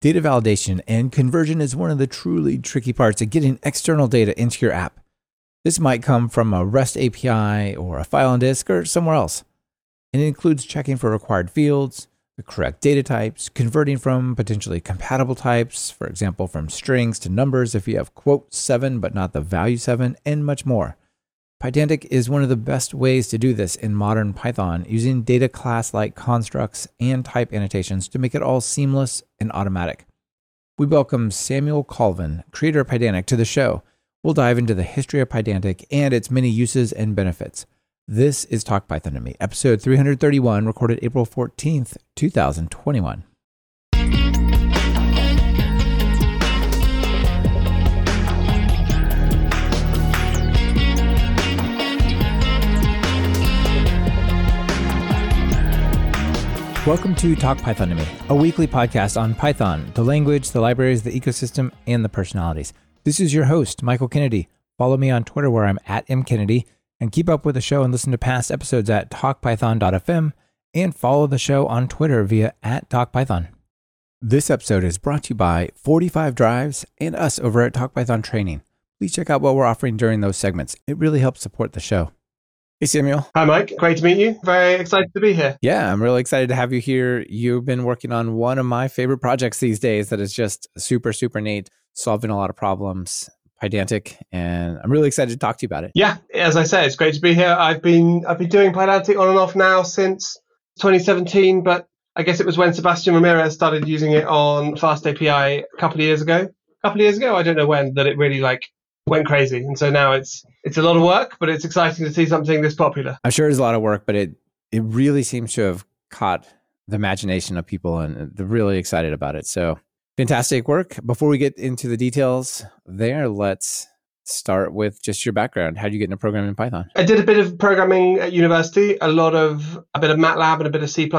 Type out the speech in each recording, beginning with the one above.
Data validation and conversion is one of the truly tricky parts of getting external data into your app. This might come from a REST API or a file on disk or somewhere else. And it includes checking for required fields, the correct data types, converting from potentially compatible types, for example, from strings to numbers if you have quote 7 but not the value 7, and much more. Pydantic is one of the best ways to do this in modern Python using data class like constructs and type annotations to make it all seamless and automatic. We welcome Samuel Colvin, creator of Pydantic, to the show. We'll dive into the history of Pydantic and its many uses and benefits. This is Talk Python to Me, episode 331, recorded April 14th, 2021. Welcome to Talk Python to Me, a weekly podcast on Python, the language, the libraries, the ecosystem, and the personalities. This is your host, Michael Kennedy. Follow me on Twitter where I'm at mkennedy, and keep up with the show and listen to past episodes at talkpython.fm and follow the show on Twitter via at talkpython. This episode is brought to you by 45 Drives and us over at TalkPython Training. Please check out what we're offering during those segments. It really helps support the show. Hey, Samuel. Hi, Mike. Great to meet you. Very excited to be here. Yeah, I'm really excited to have you here. You've been working on one of my favorite projects these days that is just super, super neat, solving a lot of problems. Pydantic, and I'm really excited to talk to you about it. Yeah, as I said, it's great to be here. I've been I've been doing Pydantic on and off now since 2017, but I guess it was when Sebastian Ramirez started using it on Fast API a couple of years ago. A couple of years ago, I don't know when, that it really like went crazy. And so now it's it's a lot of work, but it's exciting to see something this popular. I'm sure it's a lot of work, but it it really seems to have caught the imagination of people and they're really excited about it. So fantastic work. Before we get into the details there, let's start with just your background. How did you get into programming in Python? I did a bit of programming at university, a lot of a bit of MATLAB and a bit of C++.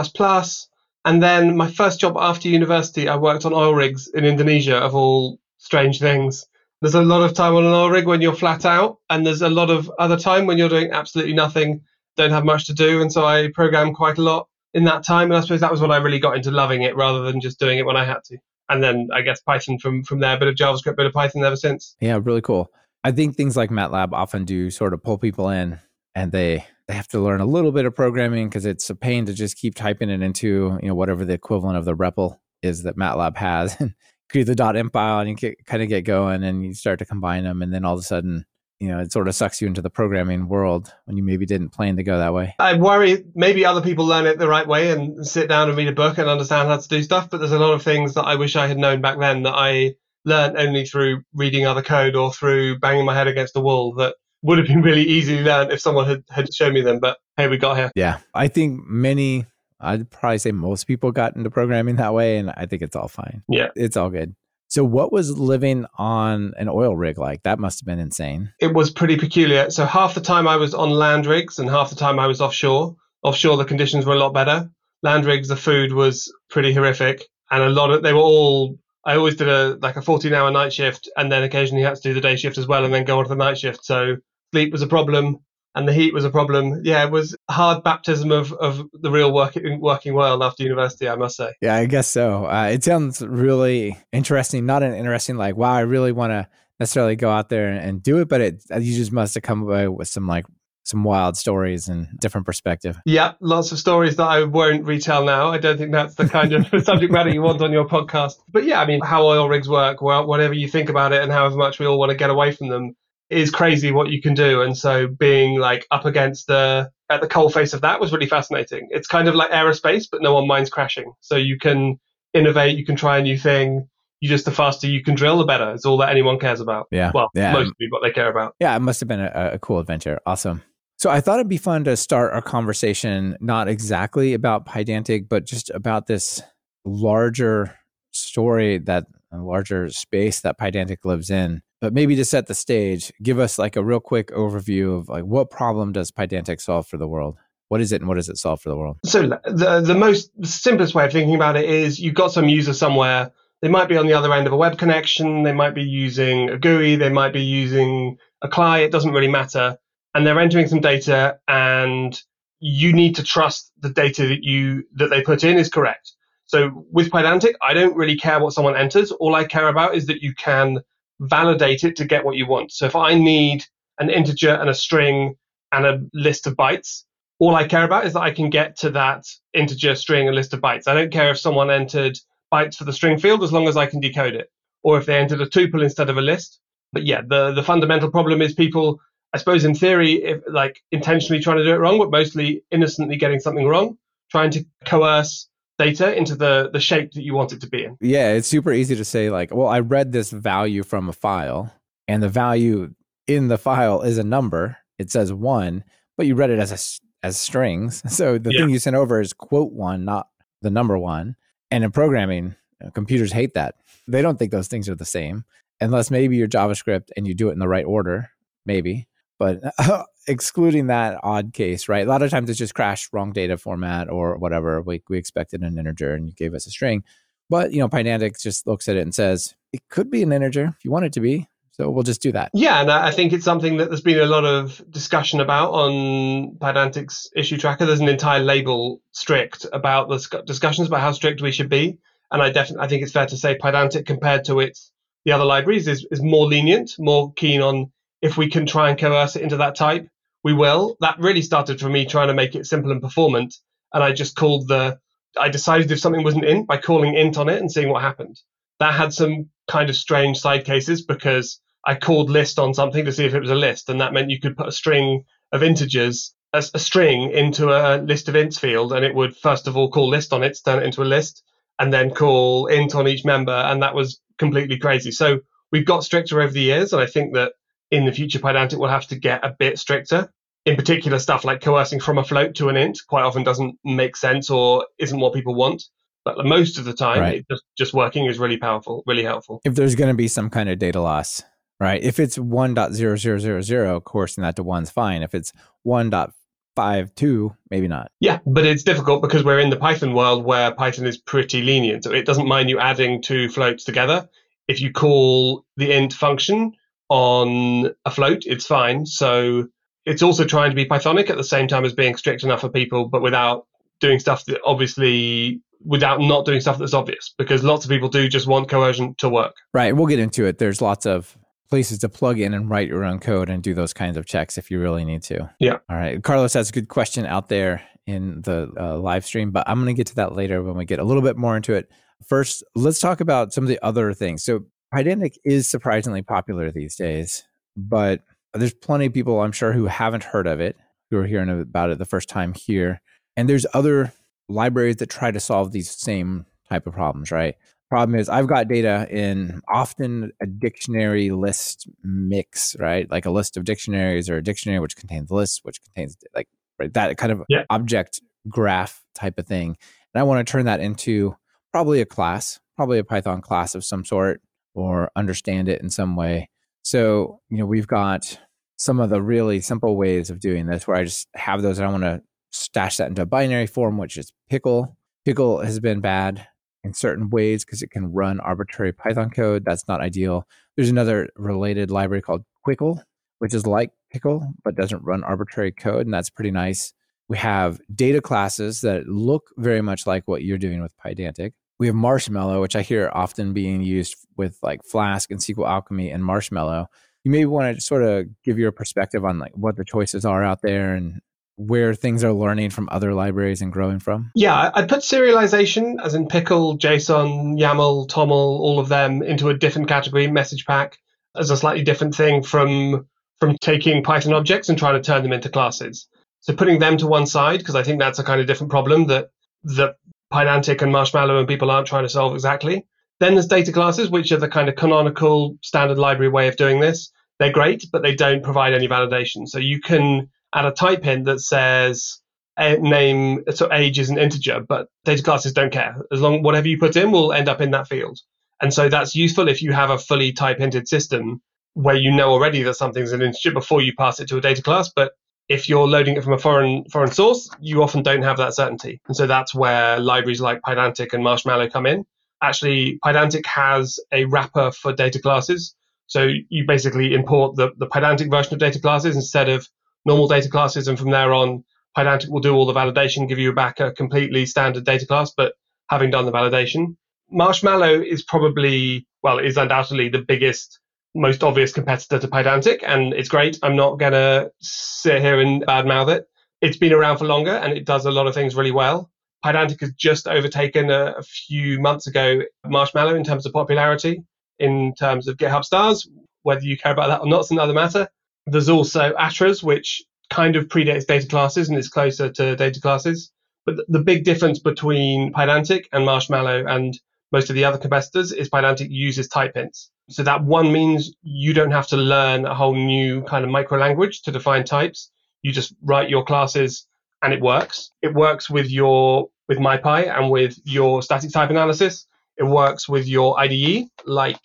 And then my first job after university, I worked on oil rigs in Indonesia, of all strange things. There's a lot of time on an oil rig when you're flat out, and there's a lot of other time when you're doing absolutely nothing, don't have much to do. And so I program quite a lot in that time. And I suppose that was when I really got into loving it rather than just doing it when I had to. And then I guess Python from from there, a bit of JavaScript, bit of Python ever since. Yeah, really cool. I think things like MATLAB often do sort of pull people in and they they have to learn a little bit of programming because it's a pain to just keep typing it into, you know, whatever the equivalent of the REPL is that MATLAB has. create the .env file and you get, kind of get going and you start to combine them and then all of a sudden you know it sort of sucks you into the programming world when you maybe didn't plan to go that way. I worry maybe other people learn it the right way and sit down and read a book and understand how to do stuff but there's a lot of things that i wish i had known back then that i learned only through reading other code or through banging my head against the wall that would have been really easily learned if someone had, had shown me them but hey we got here. Yeah. I think many I'd probably say most people got into programming that way, and I think it's all fine. Yeah. It's all good. So, what was living on an oil rig like? That must have been insane. It was pretty peculiar. So, half the time I was on land rigs and half the time I was offshore. Offshore, the conditions were a lot better. Land rigs, the food was pretty horrific. And a lot of, they were all, I always did a, like a 14 hour night shift and then occasionally had to do the day shift as well and then go on to the night shift. So, sleep was a problem and the heat was a problem. Yeah, it was hard baptism of, of the real working working world after university, I must say. Yeah, I guess so. Uh, it sounds really interesting. Not an interesting like, wow, I really want to necessarily go out there and, and do it, but it you just must have come away with some like some wild stories and different perspective. Yeah, lots of stories that I won't retell now. I don't think that's the kind of subject matter you want on your podcast. But yeah, I mean, how oil rigs work, well, whatever you think about it and however much we all want to get away from them, is crazy what you can do. And so being like up against the at the coal face of that was really fascinating. It's kind of like aerospace, but no one minds crashing. So you can innovate, you can try a new thing. You just the faster you can drill, the better. It's all that anyone cares about. Yeah. Well, yeah. mostly what they care about. Yeah, it must have been a, a cool adventure. Awesome. So I thought it'd be fun to start our conversation not exactly about Pydantic, but just about this larger story that a larger space that Pydantic lives in but maybe to set the stage, give us like a real quick overview of like what problem does Pydantic solve for the world? What is it and what does it solve for the world? So the the most simplest way of thinking about it is you've got some user somewhere. They might be on the other end of a web connection. They might be using a GUI. They might be using a CLI. It doesn't really matter. And they're entering some data, and you need to trust the data that you that they put in is correct. So with Pydantic, I don't really care what someone enters. All I care about is that you can validate it to get what you want. So if I need an integer and a string and a list of bytes, all I care about is that I can get to that integer, string, and list of bytes. I don't care if someone entered bytes for the string field as long as I can decode it, or if they entered a tuple instead of a list. But yeah, the, the fundamental problem is people, I suppose in theory, if, like intentionally trying to do it wrong, but mostly innocently getting something wrong, trying to coerce data into the, the shape that you want it to be in. Yeah, it's super easy to say, like, well, I read this value from a file, and the value in the file is a number. It says one, but you read it as a, as strings. So the yeah. thing you sent over is quote one, not the number one. And in programming, uh, computers hate that. They don't think those things are the same unless maybe you're JavaScript and you do it in the right order, maybe. But uh, excluding that odd case, right? A lot of times it's just crash, wrong data format or whatever. We, we expected an integer and you gave us a string. But, you know, Pydantic just looks at it and says, it could be an integer if you want it to be. So we'll just do that. Yeah, and I think it's something that there's been a lot of discussion about on Pydantic's issue tracker. There's an entire label strict about the discussions about how strict we should be. And I definitely I think it's fair to say Pydantic compared to its the other libraries is, is more lenient, more keen on if we can try and coerce it into that type, we will. That really started for me trying to make it simple and performant. And I just called the, I decided if something wasn't int by calling int on it and seeing what happened. That had some kind of strange side cases because I called list on something to see if it was a list. And that meant you could put a string of integers, a, a string into a list of ints field. And it would first of all call list on it, turn it into a list, and then call int on each member. And that was completely crazy. So we've got stricter over the years. And I think that in the future, Pydantic will have to get a bit stricter. In particular, stuff like coercing from a float to an int quite often doesn't make sense or isn't what people want. But most of the time, right. just, just working is really powerful, really helpful. If there's going to be some kind of data loss, right? If it's 1.0000, coercing that to one's fine. If it's 1.52, maybe not. Yeah, but it's difficult because we're in the Python world where Python is pretty lenient. So it doesn't mind you adding two floats together. If you call the int function, on a float, it's fine. So it's also trying to be Pythonic at the same time as being strict enough for people, but without doing stuff that obviously without not doing stuff that's obvious because lots of people do just want coercion to work. Right. We'll get into it. There's lots of places to plug in and write your own code and do those kinds of checks if you really need to. Yeah. All right. Carlos has a good question out there in the uh, live stream, but I'm going to get to that later when we get a little bit more into it. First, let's talk about some of the other things. So Pydantic is surprisingly popular these days, but there's plenty of people I'm sure who haven't heard of it, who are hearing about it the first time here. And there's other libraries that try to solve these same type of problems, right? Problem is, I've got data in often a dictionary list mix, right? Like a list of dictionaries or a dictionary which contains lists, which contains like right, that kind of yeah. object graph type of thing. And I want to turn that into probably a class, probably a Python class of some sort or understand it in some way. So, you know, we've got some of the really simple ways of doing this where I just have those I want to stash that into a binary form, which is pickle. Pickle has been bad in certain ways because it can run arbitrary Python code. That's not ideal. There's another related library called Quickle, which is like Pickle but doesn't run arbitrary code, and that's pretty nice. We have data classes that look very much like what you're doing with Pydantic. We have Marshmallow, which I hear often being used with like Flask and SQL Alchemy and Marshmallow. You maybe want to sort of give your perspective on like what the choices are out there and where things are learning from other libraries and growing from? Yeah, I put serialization, as in Pickle, JSON, YAML, TOML, all of them into a different category, message pack, as a slightly different thing from from taking Python objects and trying to turn them into classes. So putting them to one side, because I think that's a kind of different problem that that Pydantic and Marshmallow and people aren't trying to solve exactly. Then there's data classes, which are the kind of canonical standard library way of doing this. They're great, but they don't provide any validation. So you can add a type in that says eh, name, so age is an integer, but data classes don't care. As long whatever you put in will end up in that field. And so that's useful if you have a fully type hinted system where you know already that something's an integer before you pass it to a data class. But if you're loading it from a foreign foreign source, you often don't have that certainty. And so that's where libraries like Pydantic and Marshmallow come in. Actually, Pydantic has a wrapper for data classes. So you basically import the, the Pydantic version of data classes instead of normal data classes. And from there on, Pydantic will do all the validation, give you back a completely standard data class, but having done the validation. Marshmallow is probably, well, is undoubtedly the biggest, most obvious competitor to Pydantic, and it's great. I'm not going to sit here and badmouth it. It's been around for longer and it does a lot of things really well. Pydantic has just overtaken a, a few months ago Marshmallow in terms of popularity, in terms of GitHub stars. Whether you care about that or not is another matter. There's also attrs, which kind of predates data classes and is closer to data classes. But the big difference between Pydantic and Marshmallow and most of the other competitors is Pydantic uses type hints. So that one means you don't have to learn a whole new kind of micro language to define types. You just write your classes and it works. It works with your with MyPy and with your static type analysis. It works with your IDE like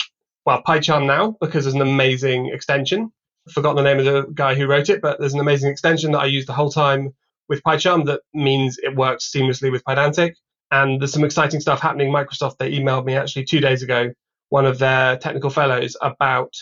well PyCharm now because there's an amazing extension. forgot the name of the guy who wrote it, but there's an amazing extension that I use the whole time with PyCharm that means it works seamlessly with Pydantic. And there's some exciting stuff happening. Microsoft, they emailed me actually two days ago, one of their technical fellows, about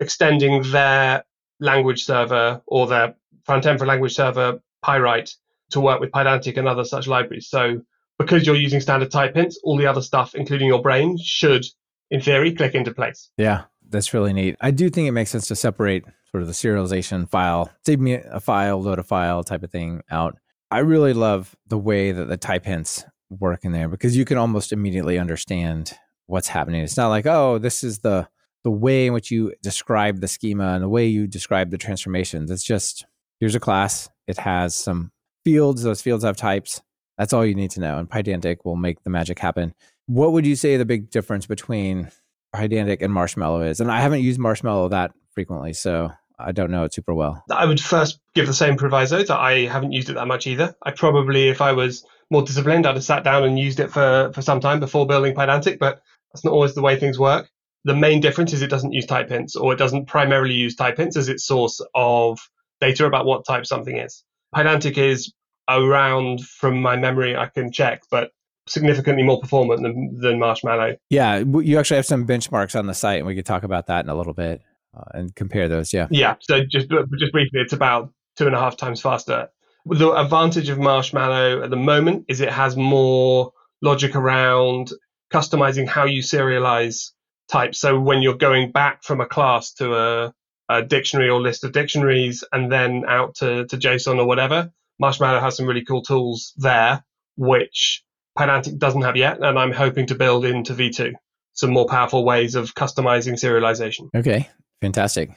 extending their language server or their front end for language server, Pyright, to work with Pydantic and other such libraries. So because you're using standard type hints, all the other stuff, including your brain, should, in theory, click into place. Yeah, that's really neat. I do think it makes sense to separate sort of the serialization file, save me a file, load a file type of thing out. I really love the way that the type hints work in there because you can almost immediately understand what's happening. It's not like, oh, this is the the way in which you describe the schema and the way you describe the transformations. It's just here's a class. It has some fields. Those fields have types. That's all you need to know. And Pydantic will make the magic happen. What would you say the big difference between Pydantic and Marshmallow is? And I haven't used Marshmallow that frequently, so I don't know it super well. I would first give the same proviso that I haven't used it that much either. I probably, if I was more disciplined, I'd have sat down and used it for, for some time before building Pydantic, but that's not always the way things work. The main difference is it doesn't use type hints, or it doesn't primarily use type hints as its source of data about what type something is. Pydantic is around, from my memory, I can check, but significantly more performant than, than Marshmallow. Yeah, you actually have some benchmarks on the site, and we could talk about that in a little bit uh, and compare those. Yeah. Yeah. So just just briefly, it's about two and a half times faster. The advantage of Marshmallow at the moment is it has more logic around customizing how you serialize types. So when you're going back from a class to a, a dictionary or list of dictionaries and then out to, to JSON or whatever, Marshmallow has some really cool tools there, which Pydantic doesn't have yet, and I'm hoping to build into V2 some more powerful ways of customizing serialization. Okay, fantastic.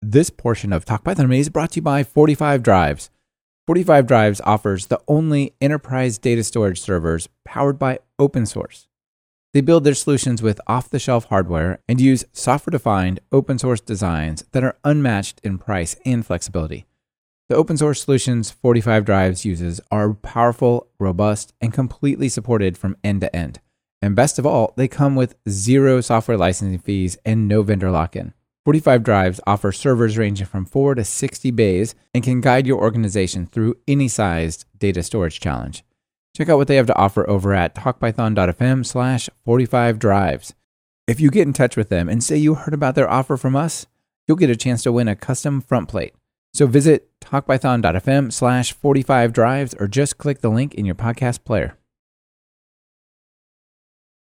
This portion of Talk Python is brought to you by 45 Drives. 45 Drives offers the only enterprise data storage servers powered by open source. They build their solutions with off the shelf hardware and use software defined open source designs that are unmatched in price and flexibility. The open source solutions 45 Drives uses are powerful, robust, and completely supported from end to end. And best of all, they come with zero software licensing fees and no vendor lock in. 45 Drives offer servers ranging from 4 to 60 bays and can guide your organization through any sized data storage challenge. Check out what they have to offer over at talkpython.fm slash 45 drives. If you get in touch with them and say you heard about their offer from us, you'll get a chance to win a custom front plate. So visit talkpython.fm slash 45 drives or just click the link in your podcast player.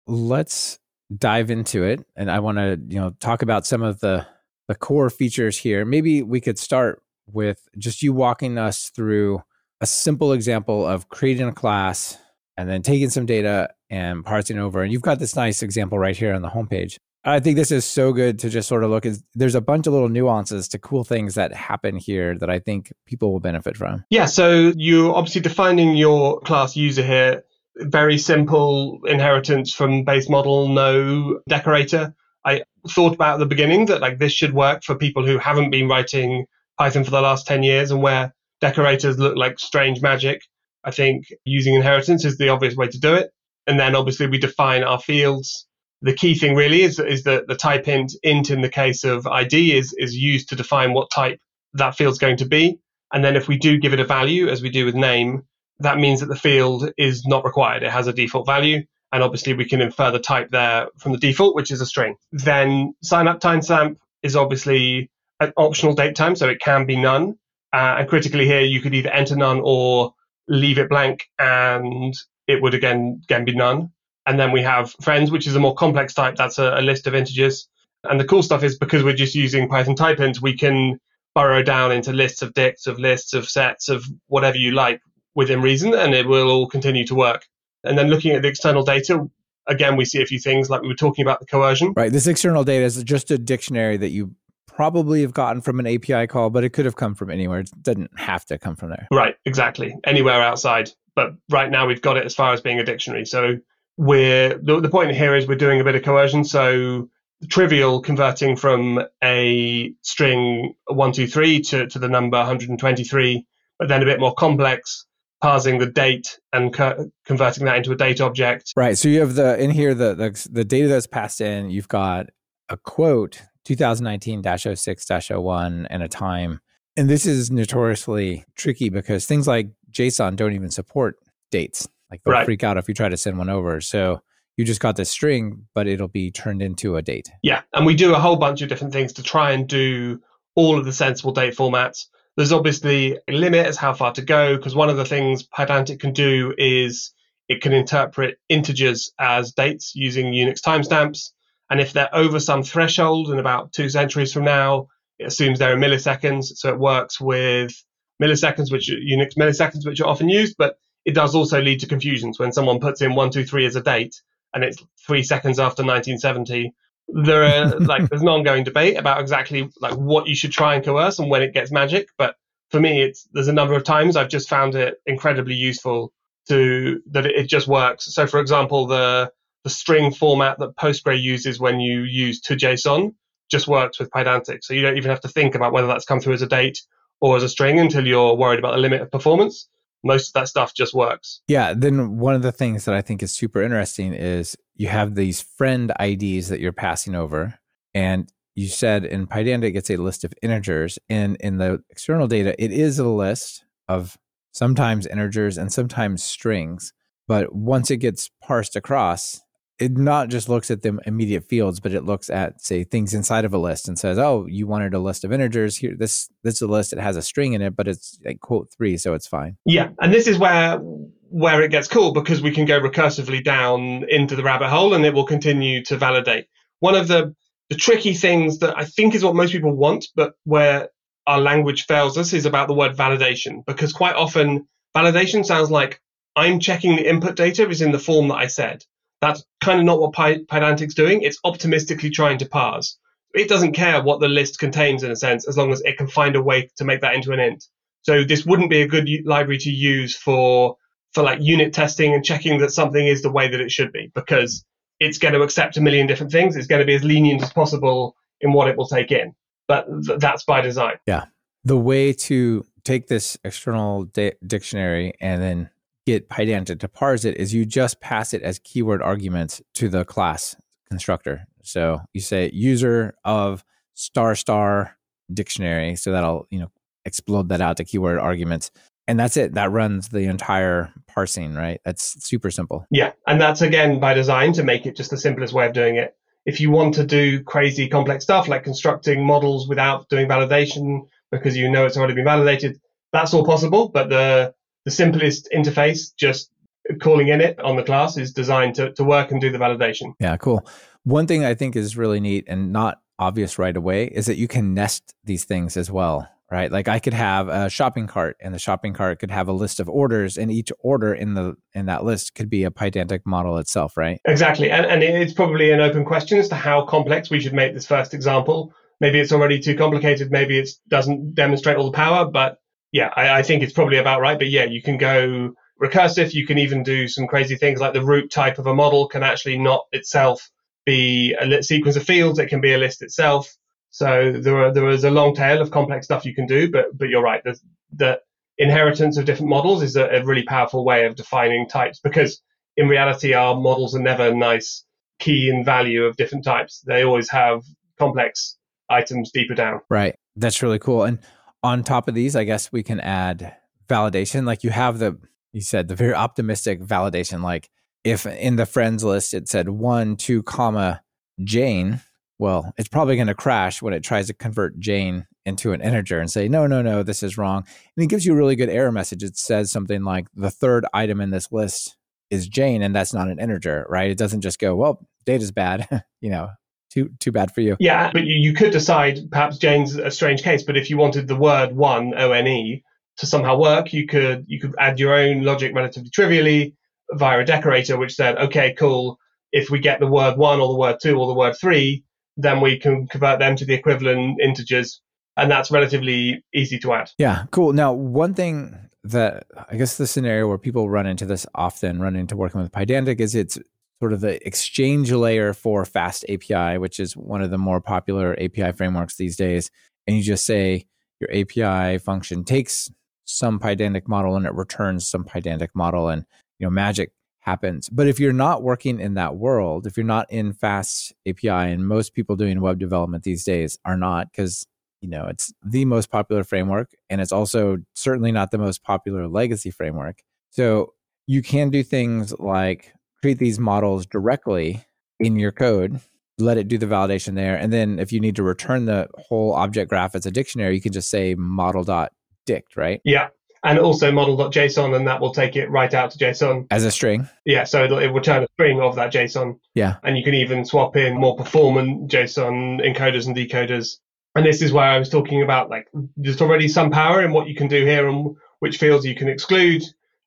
Let's dive into it and I want to, you know, talk about some of the the core features here. Maybe we could start with just you walking us through a simple example of creating a class and then taking some data and parsing over. And you've got this nice example right here on the homepage. I think this is so good to just sort of look at. There's a bunch of little nuances to cool things that happen here that I think people will benefit from. Yeah. So you're obviously defining your class user here very simple inheritance from base model, no decorator. I thought about at the beginning that like this should work for people who haven't been writing Python for the last 10 years and where decorators look like strange magic. I think using inheritance is the obvious way to do it. And then obviously we define our fields. The key thing really is, is that the type int, int in the case of ID is, is used to define what type that field's going to be. And then if we do give it a value, as we do with name, that means that the field is not required. It has a default value. And obviously we can infer the type there from the default, which is a string. Then sign up timestamp is obviously an optional date time, so it can be none. Uh, and critically here, you could either enter none or leave it blank and it would again again be none. And then we have friends, which is a more complex type. That's a, a list of integers. And the cool stuff is because we're just using Python type hints, we can burrow down into lists of dicts, of lists, of sets, of whatever you like within reason, and it will all continue to work. And then looking at the external data, again, we see a few things like we were talking about the coercion. Right. This external data is just a dictionary that you probably have gotten from an API call, but it could have come from anywhere. It doesn't have to come from there. Right. Exactly. Anywhere outside. But right now we've got it as far as being a dictionary. So we're the, the point here is we're doing a bit of coercion. So trivial converting from a string 123 to, to the number 123, but then a bit more complex parsing the date and co- converting that into a date object. Right. So you have the in here the, the the data that's passed in. You've got a quote 2019-06-01 and a time. And this is notoriously tricky because things like JSON don't even support dates. Like they'll right. freak out if you try to send one over. So you just got this string, but it'll be turned into a date. Yeah. And we do a whole bunch of different things to try and do all of the sensible date formats. There's obviously a limit as how far to go because one of the things Pydantic can do is it can interpret integers as dates using Unix timestamps. And if they're over some threshold in about two centuries from now, it assumes they're in milliseconds. So it works with milliseconds, which are Unix milliseconds, which are often used, but it does also lead to confusions when someone puts in one, two, three as a date and it's three seconds after 1970. There are like there's an ongoing debate about exactly like what you should try and coerce and when it gets magic. But for me, it's there's a number of times I've just found it incredibly useful to that it, just works. So for example, the the string format that Postgre uses when you use to JSON just works with Pydantic. So you don't even have to think about whether that's come through as a date or as a string until you're worried about the limit of performance. Most of that stuff just works. Yeah. Then one of the things that I think is super interesting is you have these friend IDs that you're passing over. And you said in Pydantic, gets a list of integers. And in the external data, it is a list of sometimes integers and sometimes strings. But once it gets parsed across, it not just looks at the immediate fields, but it looks at say things inside of a list and says, "Oh, you wanted a list of integers here. This this is a list. It has a string in it, but it's like quote three, so it's fine." Yeah, and this is where where it gets cool because we can go recursively down into the rabbit hole, and it will continue to validate. One of the the tricky things that I think is what most people want, but where our language fails us is about the word validation because quite often validation sounds like I'm checking the input data is in the form that I said that's kind of not what Py- Pydantic's doing. It's optimistically trying to parse. It doesn't care what the list contains in a sense, as long as it can find a way to make that into an int. So this wouldn't be a good library to use for for like unit testing and checking that something is the way that it should be, because it's going to accept a million different things. It's going to be as lenient as possible in what it will take in. But th- that's by design. Yeah. The way to take this external di- dictionary and then get Pydantic to parse it is you just pass it as keyword arguments to the class constructor. So you say user of star star dictionary. So that'll, you know, explode that out to keyword arguments. And that's it. That runs the entire parsing, right? That's super simple. Yeah. And that's again by design to make it just the simplest way of doing it. If you want to do crazy complex stuff like constructing models without doing validation because you know it's already been validated, that's all possible. But the the simplest interface, just calling init on the class, is designed to, to work and do the validation. Yeah, cool. One thing I think is really neat and not obvious right away is that you can nest these things as well, right? Like I could have a shopping cart and the shopping cart could have a list of orders and each order in the in that list could be a Pydantic model itself, right? Exactly. And, and it's probably an open question as to how complex we should make this first example. Maybe it's already too complicated. Maybe it doesn't demonstrate all the power, but yeah, I, I think it's probably about right. But yeah, you can go recursive. You can even do some crazy things like the root type of a model can actually not itself be a sequence of fields. It can be a list itself. So there are, there is a long tail of complex stuff you can do. But but you're right. The, the inheritance of different models is a, a really powerful way of defining types because in reality our models are never nice key and value of different types. They always have complex items deeper down. Right. That's really cool. And on top of these, I guess we can add validation. Like you have the, you said the very optimistic validation. Like if in the friends list it said one, two, comma, Jane, well, it's probably going to crash when it tries to convert Jane into an integer and say, no, no, no, this is wrong. And it gives you a really good error message. It says something like the third item in this list is Jane, and that's not an integer, right? It doesn't just go, well, data's bad, you know, too too bad for you. Yeah, but you, you could decide perhaps Jane's a strange case, but if you wanted the word one O N E to somehow work, you could you could add your own logic relatively trivially via a decorator, which said, okay, cool. If we get the word one or the word two or the word three, then we can convert them to the equivalent integers, and that's relatively easy to add. Yeah, cool. Now, one thing that I guess the scenario where people run into this often, run into working with Pydantic, is it's sort of the exchange layer for Fast API, which is one of the more popular API frameworks these days. And you just say your API function takes some Pydantic model and it returns some Pydantic model, and you know magic happens. But if you're not working in that world, if you're not in Fast API, and most people doing web development these days are not, because you know it's the most popular framework, and it's also certainly not the most popular legacy framework. So you can do things like create these models directly in your code let it do the validation there and then if you need to return the whole object graph as a dictionary you can just say model.dict right Yeah. And also model.json, and that will take it right out to JSON. as a string Yeah, so it'll, it will return a string of that JSON. yeah And you can even swap in more performant JSON encoders and decoders. And this is where I was talking about like there's already some power in what you can do here and which fields you can exclude.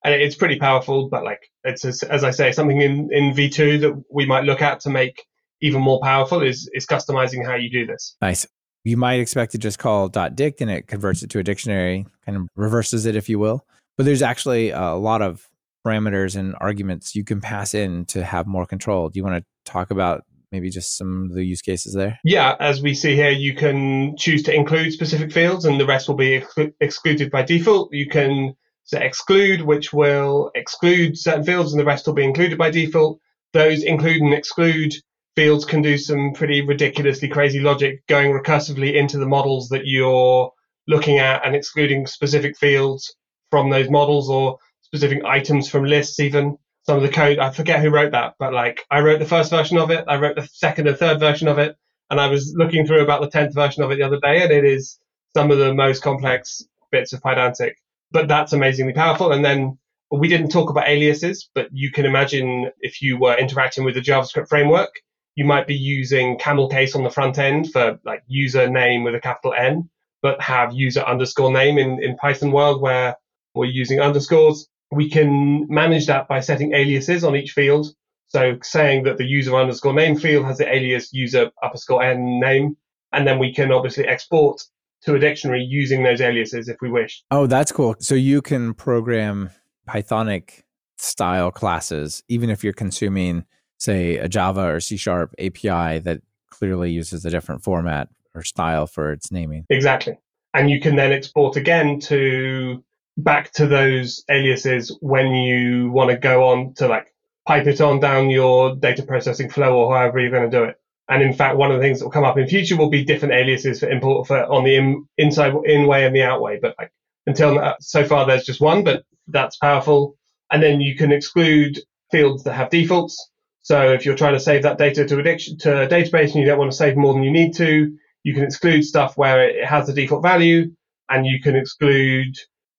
And it's pretty powerful, but like it's as, as I say, something in, in V2 that we might look at to make even more powerful is is customizing how you do this. nice you might expect to just call .dict and it converts it to a dictionary kind of reverses it if you will but there's actually a lot of parameters and arguments you can pass in to have more control do you want to talk about maybe just some of the use cases there Yeah, as we see here, you can choose to include specific fields and the rest will be exclu- excluded by default. You can set exclude, which will exclude certain fields and the rest will be included by default. Those include and exclude fields can do some pretty ridiculously crazy logic going recursively into the models that you're looking at and excluding specific fields from those models or specific items from lists even some of the code i forget who wrote that but like i wrote the first version of it i wrote the second and third version of it and i was looking through about the 10th version of it the other day and it is some of the most complex bits of pydantic but that's amazingly powerful and then we didn't talk about aliases but you can imagine if you were interacting with the javascript framework you might be using camel case on the front end for like user name with a capital n but have user underscore name in, in python world where we're using underscores we can manage that by setting aliases on each field. So saying that the user underscore name field has the alias user underscore n name, and then we can obviously export to a dictionary using those aliases if we wish. Oh, that's cool. So you can program Pythonic style classes, even if you're consuming, say, a Java or C sharp API that clearly uses a different format or style for its naming. Exactly. And you can then export again to back to those aliases when you want to go on to like pipe it on down your data processing flow or however you're going to do it. And in fact, one of the things that will come up in future will be different aliases for import for on the in, inside in way and the out way. But like until now, so far, there's just one, but that's powerful. And then you can exclude fields that have defaults. So if you're trying to save that data to a, to a database and you don't want to save more than you need to, you can exclude stuff where it has a default value, and you can exclude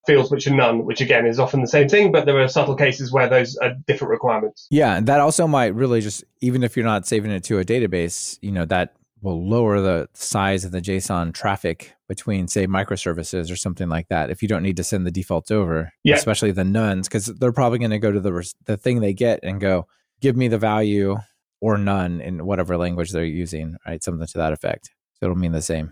fields which are none, which again is often the same thing, but there are subtle cases where those are different requirements. Yeah, and that also might really just even if you're not saving it to a database, you know, that will lower the size of the JSON traffic between say microservices or something like that if you don't need to send the defaults over, Yeah. especially the nuns cuz they're probably going to go to the res- the thing they get and go give me the value or none in whatever language they're using, right? Something to that effect. So it'll mean the same.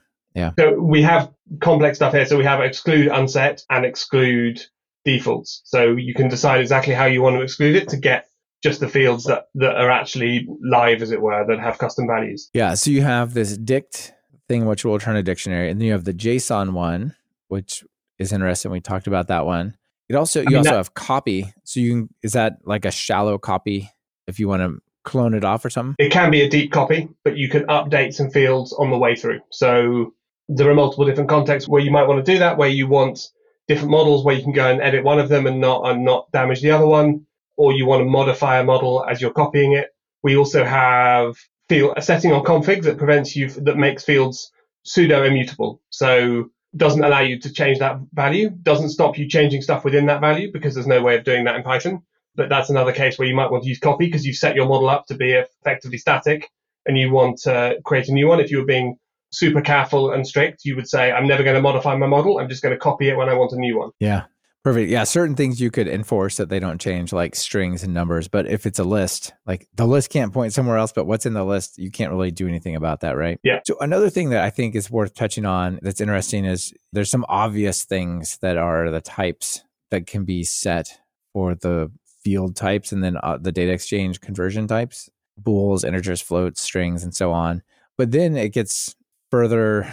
So we have complex stuff here. So we have exclude unset and exclude defaults. So you can decide exactly how you want to exclude it to get just the fields that, that are actually live, as it were, that have custom values. Yeah, so you have this dict thing, which will return a dictionary, and then you have the JSON one, which is interesting. We talked about that one. It also you mean, also that- have copy. So you can, is that like a shallow copy if you want to clone it off or something? It can be a deep copy, but you can update some fields on the way through. So there are multiple different contexts where you might want to do that, where you want different models where you can go and edit one of them and not and not damage the other one, or you want to modify a model as you're copying it. We also have field a setting on config that prevents you that makes fields pseudo immutable. So doesn't allow you to change that value, doesn't stop you changing stuff within that value because there's no way of doing that in Python. But that's another case where you might want to use copy because you've set your model up to be effectively static and you want to create a new one. If you were being super careful and strict, you would say, I'm never going to modify my model. I'm just going to copy it when I want a new one. Yeah. Perfect. Yeah, certain things you could enforce that they don't change, like strings and numbers. But if it's a list, like the list can't point somewhere else, but what's in the list, you can't really do anything about that, right? Yeah. So another thing that I think is worth touching on that's interesting is there's some obvious things that are the types that can be set for the field types and then uh, the data exchange conversion types, bools, integers, floats, strings, and so on. But then it gets further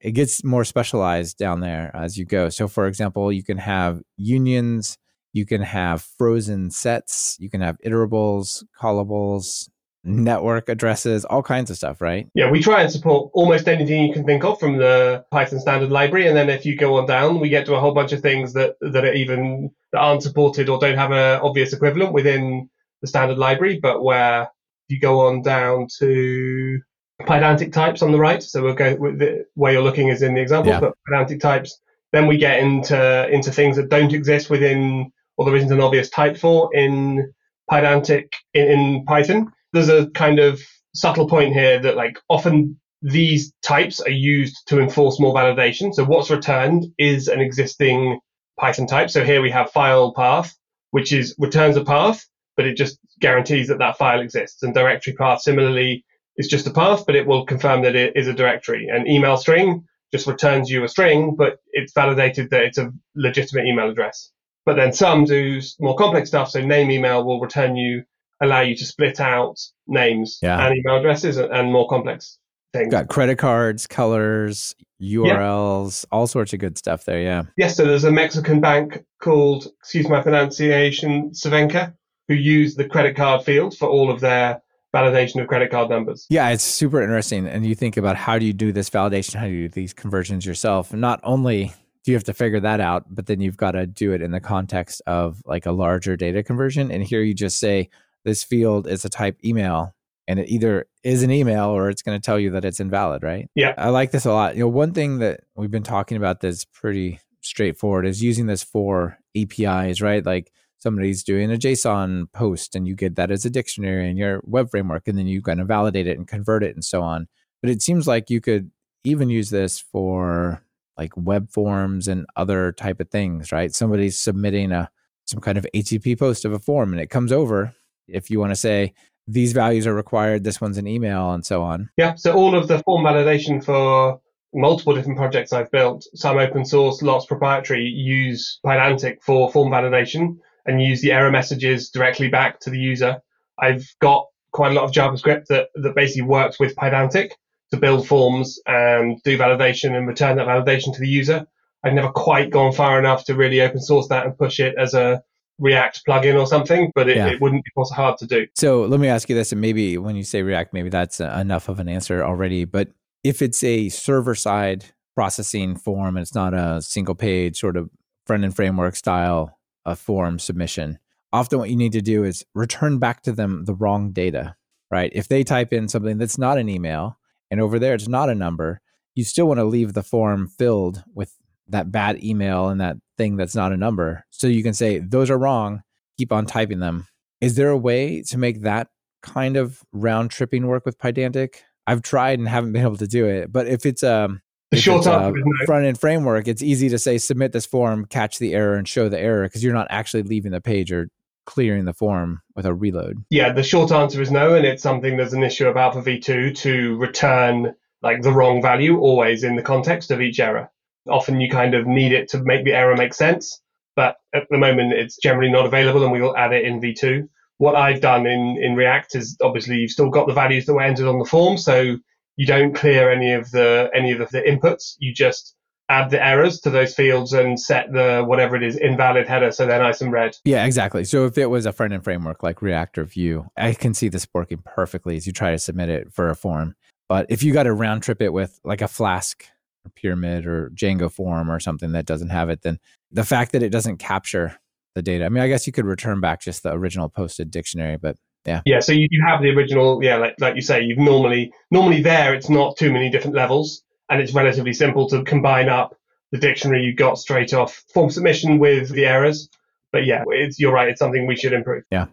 it gets more specialized down there as you go. So, for example, you can have unions, you can have frozen sets, you can have iterables, callables, network addresses, all kinds of stuff, right? Yeah, we try and support almost anything you can think of from the Python standard library, and then if you go on down, we get to a whole bunch of things that that are even that aren't supported or don't have an obvious equivalent within the standard library, but where you go on down to Pydantic types on the right. So we'll go with the where you're looking is in the example, yeah. but Pydantic types. Then we get into into things that don't exist within, or there isn't an obvious type for in Pydantic in, in Python. There's a kind of subtle point here that like often these types are used to enforce more validation. So what's returned is an existing Python type. So here we have file path, which is returns a path, but it just guarantees that that file exists. And directory path similarly it's just a path, but it will confirm that it is a directory. An email string just returns you a string, but it's validated that it's a legitimate email address. But then some do more complex stuff. So name email will return you, allow you to split out names yeah. and email addresses and more complex things. Got credit cards, colors, URLs, yeah. all sorts of good stuff there. Yeah. Yes. So there's a Mexican bank called, excuse my pronunciation, Savenka, who use the credit card field for all of their validation of credit card numbers. Yeah, it's super interesting. And you think about how do you do this validation, how do you do these conversions yourself? And not only do you have to figure that out, but then you've got to do it in the context of like a larger data conversion. And here you just say this field is a type email and it either is an email or it's going to tell you that it's invalid, right? Yeah. I like this a lot. You know, one thing that we've been talking about that's pretty straightforward is using this for APIs, right? Like somebody's doing a JSON post and you get that as a dictionary in your web framework and then you kind of validate it and convert it and so on. But it seems like you could even use this for like web forms and other type of things, right? Somebody's submitting a some kind of HTTP post of a form and it comes over. If you want to say these values are required, this one's an email and so on. Yeah. So all of the form validation for multiple different projects I've built, some open source, lots proprietary, use Pydantic for form validation and use the error messages directly back to the user. I've got quite a lot of JavaScript that, that basically works with Pydantic to build forms and do validation and return that validation to the user. I've never quite gone far enough to really open source that and push it as a React plugin or something, but it, yeah. it wouldn't be so hard to do. So let me ask you this, and maybe when you say React, maybe that's enough of an answer already. But if it's a server side processing form and it's not a single page sort of front end framework style a form submission, often what you need to do is return back to them the wrong data, right? If they type in something that's not an email and over there it's not a number, you still want to leave the form filled with that bad email and that thing that's not a number. So you can say, those are wrong, keep on typing them. Is there a way to make that kind of round tripping work with Pydantic? I've tried and haven't been able to do it. But if it's um the short answer front end framework, it's easy to say submit this form, catch the error, and show the error because you're not actually leaving the page or clearing the form with a reload. Yeah, the short answer is no, and it's something there's an issue about for V2 to return like the wrong value always in the context of each error. Often you kind of need it to make the error make sense, but at the moment it's generally not available, and we will add it in V2. What I've done in, in React is obviously you've still got the values that were entered on the form, so you don't clear any of the any of the inputs. You just add the errors to those fields and set the whatever it is invalid header so they're nice and red. Yeah, exactly. So if it was a front end framework like React or Vue, I can see this working perfectly as you try to submit it for a form. But if you got to round trip it with like a Flask or Pyramid or Django form or something that doesn't have it, then the fact that it doesn't capture the data. I mean, I guess you could return back just the original posted dictionary, but yeah. Yeah. So you, you have the original, yeah, like like you say, you've normally normally there it's not too many different levels and it's relatively simple to combine up the dictionary you got straight off form submission with the errors. but yeah, it's you're right. It's something we should improve. Yeah,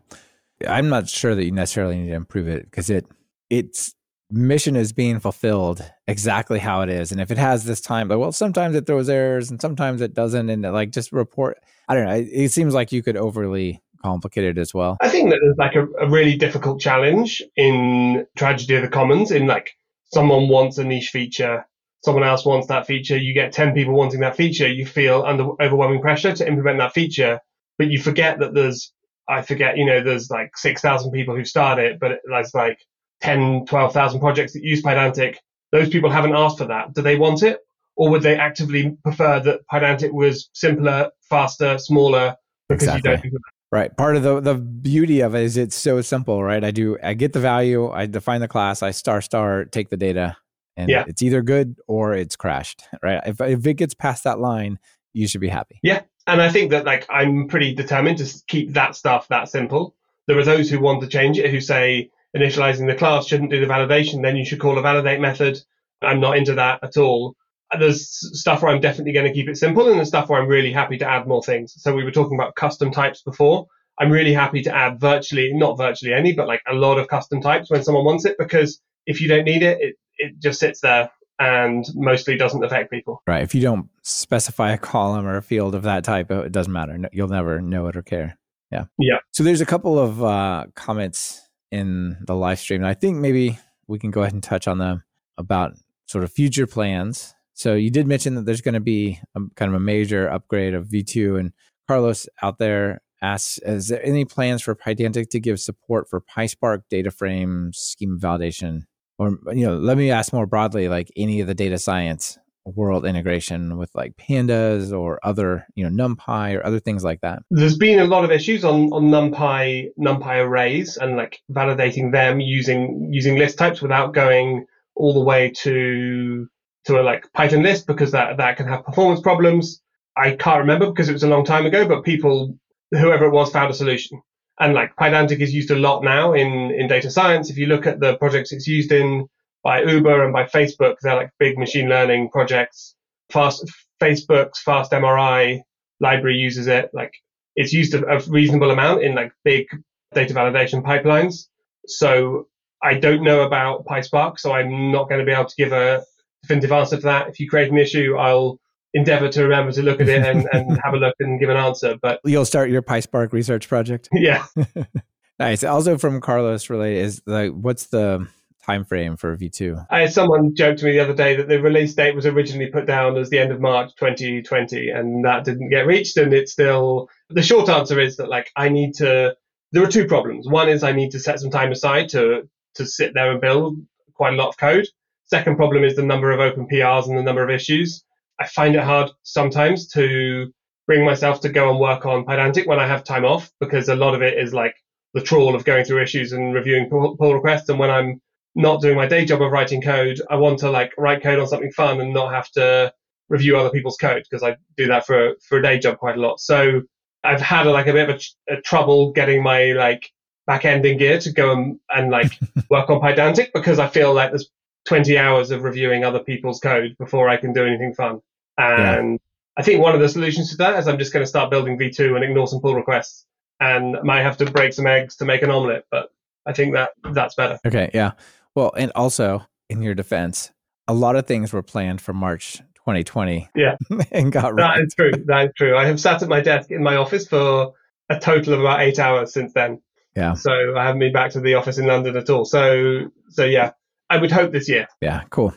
I'm not sure that you necessarily need to improve it because it its mission is being fulfilled exactly how it is. And if it has this time, but well, sometimes it throws errors and sometimes it doesn't. And like just report, I don't know. It, it seems like you could overly complicate it as well. I think that there's like a, a really difficult challenge in Tragedy of the Commons in like someone wants a niche feature someone else wants that feature, you get 10 people wanting that feature, you feel under overwhelming pressure to implement that feature, but you forget that there's, I forget, you know, there's like 6,000 people who start it, but there's like 10, 12,000 projects that use Pydantic. Those people haven't asked for that. Do they want it? Or would they actively prefer that Pydantic was simpler, faster, smaller because exactly. you don't do Right. Part of the the beauty of it is it's so simple, right? I do I get the value, I define the class, I star star take the data, and yeah. it's either good or it's crashed right if, if it gets past that line you should be happy yeah and i think that like i'm pretty determined to keep that stuff that simple there are those who want to change it who say initializing the class shouldn't do the validation then you should call a validate method i'm not into that at all there's stuff where i'm definitely going to keep it simple and there's stuff where i'm really happy to add more things so we were talking about custom types before i'm really happy to add virtually not virtually any but like a lot of custom types when someone wants it because if you don't need it, it it just sits there and mostly doesn't affect people. Right. If you don't specify a column or a field of that type, it doesn't matter. You'll never know it or care. Yeah. Yeah. So there's a couple of uh, comments in the live stream. And I think maybe we can go ahead and touch on them about sort of future plans. So you did mention that there's going to be a, kind of a major upgrade of V2 and Carlos out there asks, is there any plans for Pydantic to give support for PySpark data frame schema validation? Or you know let me ask more broadly like any of the data science world integration with like pandas or other you know numpy or other things like that. There's been a lot of issues on on numpy numpy arrays and like validating them using using list types without going all the way to to a like python list because that that can have performance problems i can't remember because it was a long time ago but people whoever it was found a solution and like Pydantic is used a lot now in, in data science. If you look at the projects it's used in by Uber and by Facebook, they're like big machine learning projects. Fast Facebook's Fast MRI library uses it. Like it's used a, a reasonable amount in like big data validation pipelines. So I don't know about PySpark, so I'm not going to be able to give a definitive answer to that. If you create an issue, I'll endeavor to remember to look at it and, and have a look and give an answer. But you'll start your PySpark research project. Yeah. nice. Also from Carlos related is like, what's the time frame for V2? I had someone joked to me the other day that the release date was originally put down as the end of March 2020, and that didn't get reached. And it's still the short answer is that like I need to. There are two problems. One is I need to set some time aside to to sit there and build quite a lot of code. Second problem is the number of open PRs and the number of issues. I find it hard sometimes to bring myself to go and work on Pydantic when I have time off because a lot of it is like the trawl of going through issues and reviewing pull, requests. And when I'm not doing my day job of writing code, I want to like write code on something fun and not have to review other people's code because I do that for for a day job quite a lot. So I've had a, like a bit of a, a trouble getting my like back end in gear to go and, and like work on Pydantic because I feel like there's 20 hours of reviewing other people's code before I can do anything fun. And yeah. I think one of the solutions to that is I'm just going to start building V2 and ignore some pull requests and might have to break some eggs to make an omelet, but I think that that's better. Okay. Yeah. Well, and also in your defense, a lot of things were planned for March 2020. Yeah. and got That is true. That is true. I have sat at my desk in my office for a total of about eight hours since then. Yeah. So I haven't been back to the office in London at all. So, so yeah, I would hope this year. Yeah, cool.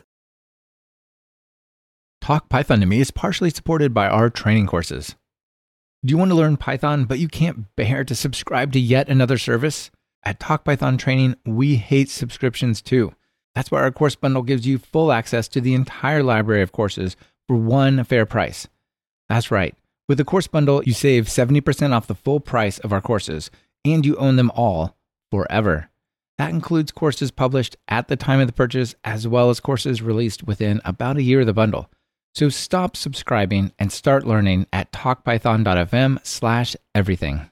Talk Python to Me is partially supported by our training courses. Do you want to learn Python, but you can't bear to subscribe to yet another service? At Talk Python Training, we hate subscriptions too. That's why our course bundle gives you full access to the entire library of courses for one fair price. That's right. With the course bundle, you save 70% off the full price of our courses, and you own them all forever. That includes courses published at the time of the purchase, as well as courses released within about a year of the bundle. So stop subscribing and start learning at talkpython.fm slash everything.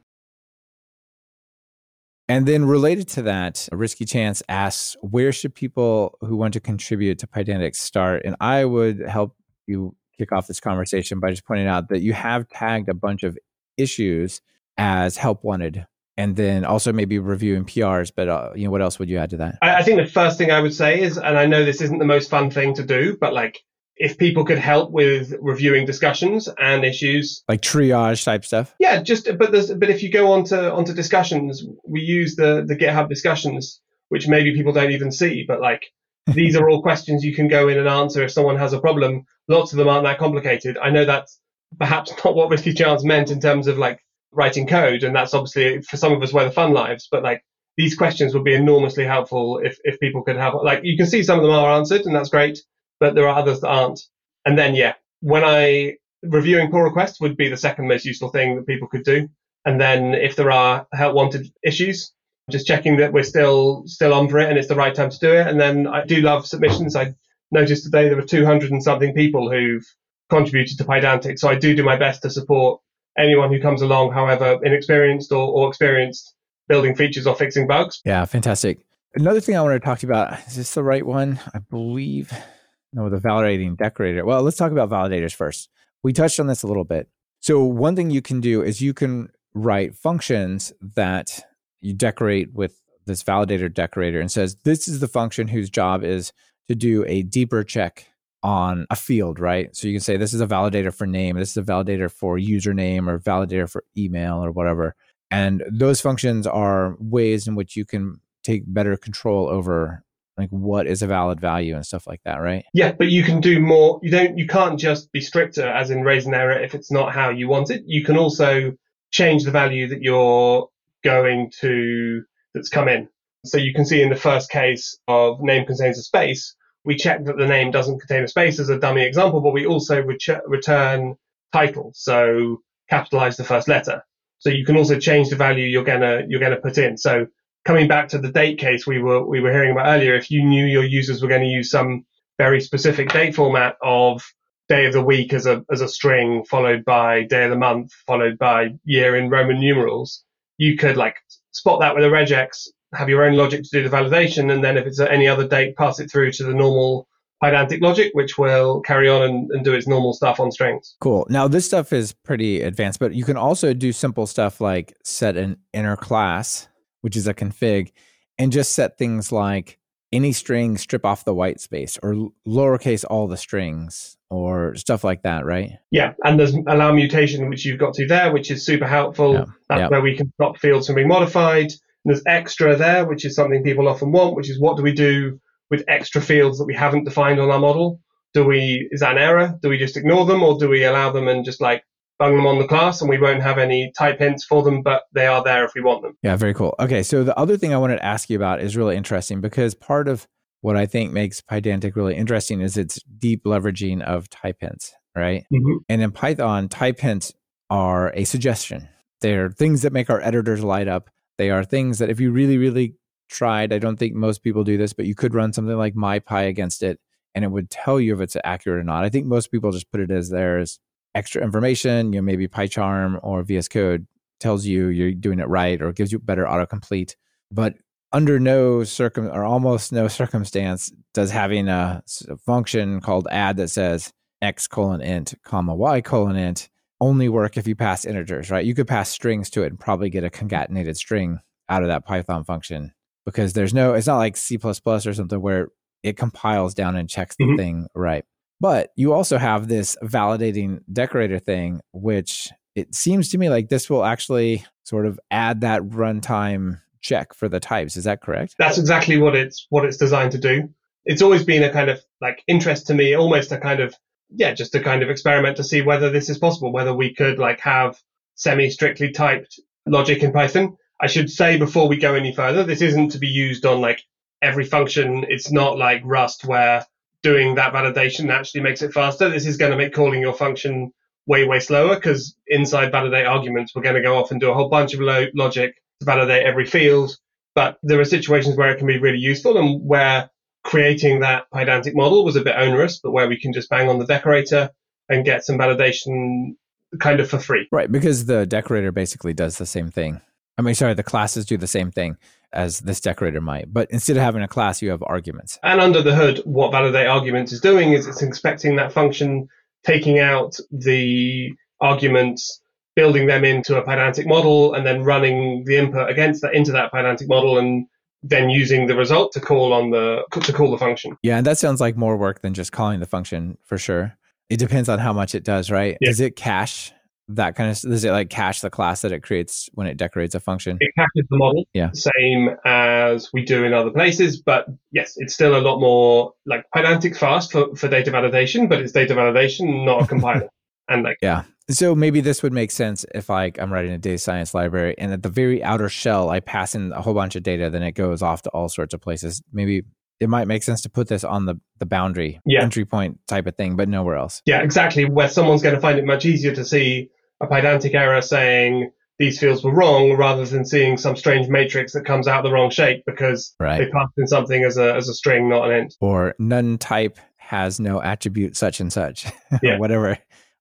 And then related to that, Risky Chance asks, where should people who want to contribute to Pydantic start? And I would help you kick off this conversation by just pointing out that you have tagged a bunch of issues as help wanted and then also maybe reviewing PRs. But uh, you know, what else would you add to that? I, I, think the first thing I would say is, and I know this isn't the most fun thing to do, but like if people could help with reviewing discussions and issues, like triage type stuff. Yeah, just but there's but if you go onto onto discussions, we use the the GitHub discussions, which maybe people don't even see, but like. these are all questions you can go in and answer if someone has a problem. Lots of them aren't that complicated. I know that's perhaps not what Risky Chance meant in terms of like writing code, and that's obviously for some of us where the fun lives. But like these questions would be enormously helpful if if people could have like you can see some of them are answered, and that's great, but there are others that aren't. And then yeah, when I reviewing pull requests would be the second most useful thing that people could do. And then if there are help wanted issues, just checking that we're still still on for it and it's the right time to do it. And then I do love submissions. I noticed today there were 200 and something people who've contributed to Pydantic. So I do do my best to support anyone who comes along, however inexperienced or, or experienced, building features or fixing bugs. Yeah, fantastic. Another thing I wanted to talk to you about is this the right one? I believe. No, the validating decorator. Well, let's talk about validators first. We touched on this a little bit. So, one thing you can do is you can write functions that you decorate with this validator decorator and says, this is the function whose job is to do a deeper check on a field, right? So you can say this is a validator for name, this is a validator for username or validator for email or whatever. And those functions are ways in which you can take better control over like what is a valid value and stuff like that, right? Yeah, but you can do more. You don't you can't just be stricter as in raise an error if it's not how you want it. You can also change the value that you're going to that's come in. So you can see in the first case of name contains a space, we check that the name doesn't contain a space as a dummy example, but we also ret- return title. So capitalize the first letter. So you can also change the value you're gonna you're gonna put in. So coming back to the date case we were we were hearing about earlier, if you knew your users were going to use some very specific date format of day of the week as a as a string, followed by day of the month, followed by year in Roman numerals, you could like spot that with a regex, have your own logic to do the validation, and then if it's at any other date, pass it through to the normal Pydantic logic, which will carry on and, and, do its normal stuff on strings. Cool. Now this stuff is pretty advanced, but you can also do simple stuff like set an inner class, which is a config, and just set things like any string strip off the white space or lowercase all the strings or stuff like that, right? Yeah, and there's allow mutation, which you've got to there, which is super helpful. Yeah. That's yeah. where we can stop fields from being modified there's extra there, which is something people often want, which is what do we do with extra fields that we haven't defined on our model? Do we, is that an error? Do we just ignore them or do we allow them and just like bung them on the class and we won't have any type hints for them, but they are there if we want them? Yeah, very cool. Okay, so the other thing I wanted to ask you about is really interesting because part of what I think makes Pydantic really interesting is its deep leveraging of type hints, right? Mm-hmm. And in Python, type hints are a suggestion. They're things that make our editors light up they are things that if you really, really tried, I don't think most people do this, but you could run something like MyPy against it and it would tell you if it's accurate or not. I think most people just put it as there's extra information, you know, maybe PyCharm or VS Code tells you you're doing it right or gives you better autocomplete. But under no circum or almost no circumstance does having a, function called add that says x colon int comma y colon int only work if you pass integers, right? You could pass strings to it and probably get a concatenated string out of that Python function because there's no, it's not like C or something where it compiles down and checks the mm-hmm. thing right. But you also have this validating decorator thing, which it seems to me like this will actually sort of add that runtime check for the types. Is that correct? That's exactly what it's what it's designed to do. It's always been a kind of like interest to me, almost a kind of yeah, just to kind of experiment to see whether this is possible, whether we could like have semi strictly typed logic in Python. I should say before we go any further, this isn't to be used on like every function. It's not like Rust where doing that validation actually makes it faster. This is going to make calling your function way, way slower because inside validate arguments, we're going to go off and do a whole bunch of lo- logic to validate every field. But there are situations where it can be really useful and where creating that Pydantic model was a bit onerous, but where we can just bang on the decorator and get some validation kind of for free. Right, because the decorator basically does the same thing. I mean, sorry, the classes do the same thing as this decorator might, but instead of having a class, you have arguments. And under the hood, what validate arguments is doing is it's inspecting that function, taking out the arguments building them into a Pydantic model and then running the input against that into that Pydantic model and then using the result to call on the to call the function. Yeah, and that sounds like more work than just calling the function for sure. It depends on how much it does, right? Yeah. Does it cache that kind of does it like cache the class that it creates when it decorates a function? It caches the model, Yeah. same as we do in other places, but yes, it's still a lot more like Pydantic fast for, for data validation, but it's data validation, not a compiler. And like Yeah. So maybe this would make sense if like I'm writing a data science library and at the very outer shell I pass in a whole bunch of data, then it goes off to all sorts of places. Maybe it might make sense to put this on the the boundary Yeah. entry point type of thing, but nowhere else. Yeah, exactly. Where someone's going to find it much easier to see a Pydantic error saying these fields were wrong rather than seeing some strange matrix that comes out the wrong shape because Right. they passed in something as a, as a string, not an int. Or none type has no attribute such and such. Yeah. Whatever.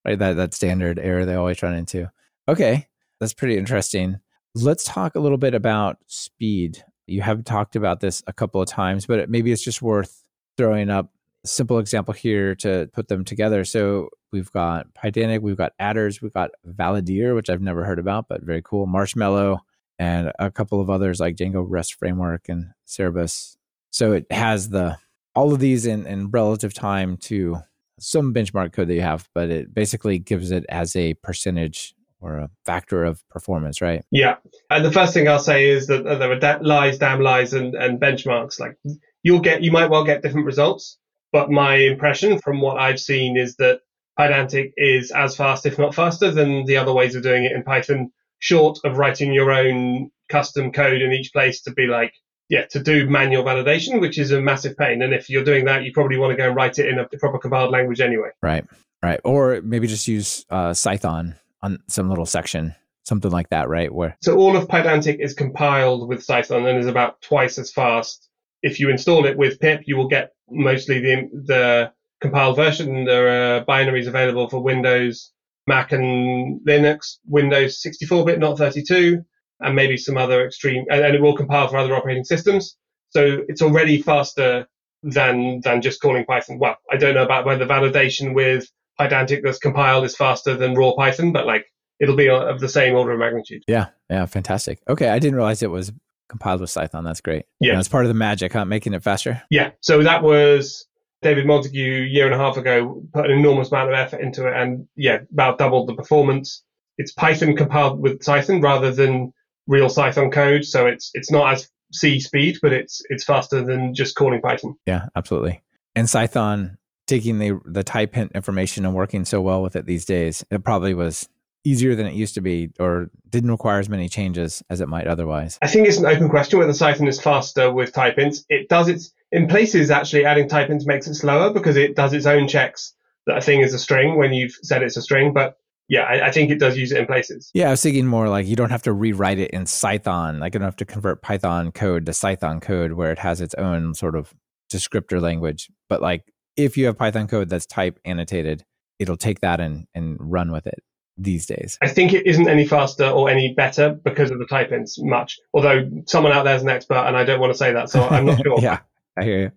Right. That that standard error they always run into. Okay. That's pretty interesting. Let's talk a little bit about speed. You have talked about this a couple of times, but it, maybe it's just worth throwing up a simple example here to put them together. So we've got Pydantic, we've got attrs, we've got Valideer, which I've never heard about, but very cool. Marshmallow, and a couple of others like Django REST Framework and Cerberus. So it has the all of these in, in relative time to some benchmark code that you have, but it basically gives it as a percentage or a factor of performance, right? Yeah. And the first thing I'll say is that uh, there are lies, damn lies, and, and benchmarks. Like you'll get, you might well get different results, but my impression from what I've seen is that Pydantic is as fast, if not faster, than the other ways of doing it in Python, short of writing your own custom code in each place to be like, yeah, to do manual validation, which is a massive pain. And if you're doing that, you probably want to go and write it in a proper compiled language anyway. Right. Right. Or maybe just use uh, Cython on some little section, something like that, right? Where So all of Pydantic is compiled with Cython and is about twice as fast. If you install it with pip, you will get mostly the the compiled version. There are binaries available for Windows, Mac, and Linux. Windows 64-bit, not 32, and maybe some other extreme. And, and it will compile for other operating systems. So it's already faster than than just calling Python. Well, I don't know about whether validation with Pydantic that's compiled is faster than raw Python, but like it'll be of the same order of magnitude. Yeah. Yeah. Fantastic. Okay. I didn't realize it was compiled with Cython. That's great. Yeah. It's part of the magic, huh? Making it faster. Yeah, so that was David Montague a year and a half ago put an enormous amount of effort into it and yeah, about doubled the performance. It's Python compiled with Cython rather than real Python code, so it's it's not as C speed, but it's it's faster than just calling Python. Yeah, absolutely. And Cython taking the the type hint information and working so well with it these days, it probably was easier than it used to be or didn't require as many changes as it might otherwise. I think it's an open question whether Cython is faster with type hints. It does its in places actually adding type hints makes it slower because it does its own checks that a thing is a string when you've said it's a string, but yeah, I, I think it does use it in places. Yeah, I was thinking more like you don't have to rewrite it in Cython. Like you don't have to convert Python code to Cython code where it has its own sort of descriptor language. But like if you have Python code that's type annotated, it'll take that and, and run with it these days. I think it isn't any faster or any better because of the type hints much. Although someone out there is an expert, and I don't want to say that, so I'm not sure. yeah, I hear you.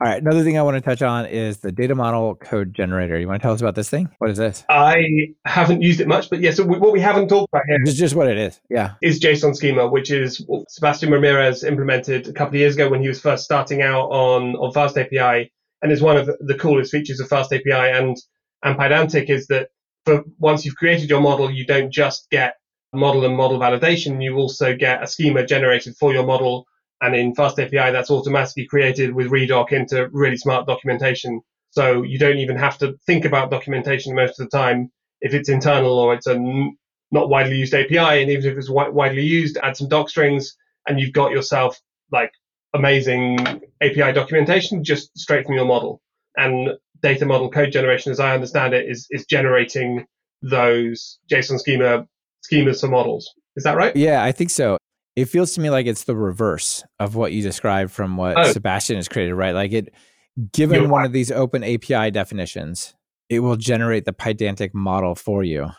All right. Another thing I want to touch on is the data model code generator. You want to tell us about this thing? What is this? I haven't used it much, but yes, yeah, so what we haven't talked about here It's just what it is. Yeah. is JSON schema, which is what Sebastian Ramirez implemented a couple of years ago when he was first starting out on, on Fast API, and is one of the, the coolest features of Fast API and and Pydantic is that for once you've created your model, you don't just get model and model validation, you also get a schema generated for your model. And in Fast API, that's automatically created with Redoc into really smart documentation. So you don't even have to think about documentation most of the time if it's internal or it's a n- not widely used API. And even if it's wi- widely used, add some doc strings and you've got yourself like amazing API documentation just straight from your model. And data model code generation, as I understand it, is, is generating those JSON schema schemas for models. Is that right? Yeah, I think so. It feels to me like it's the reverse of what you described from what Oh. Sebastian has created, right? Like it, given You're one of these open API definitions, it will generate the Pydantic model for you,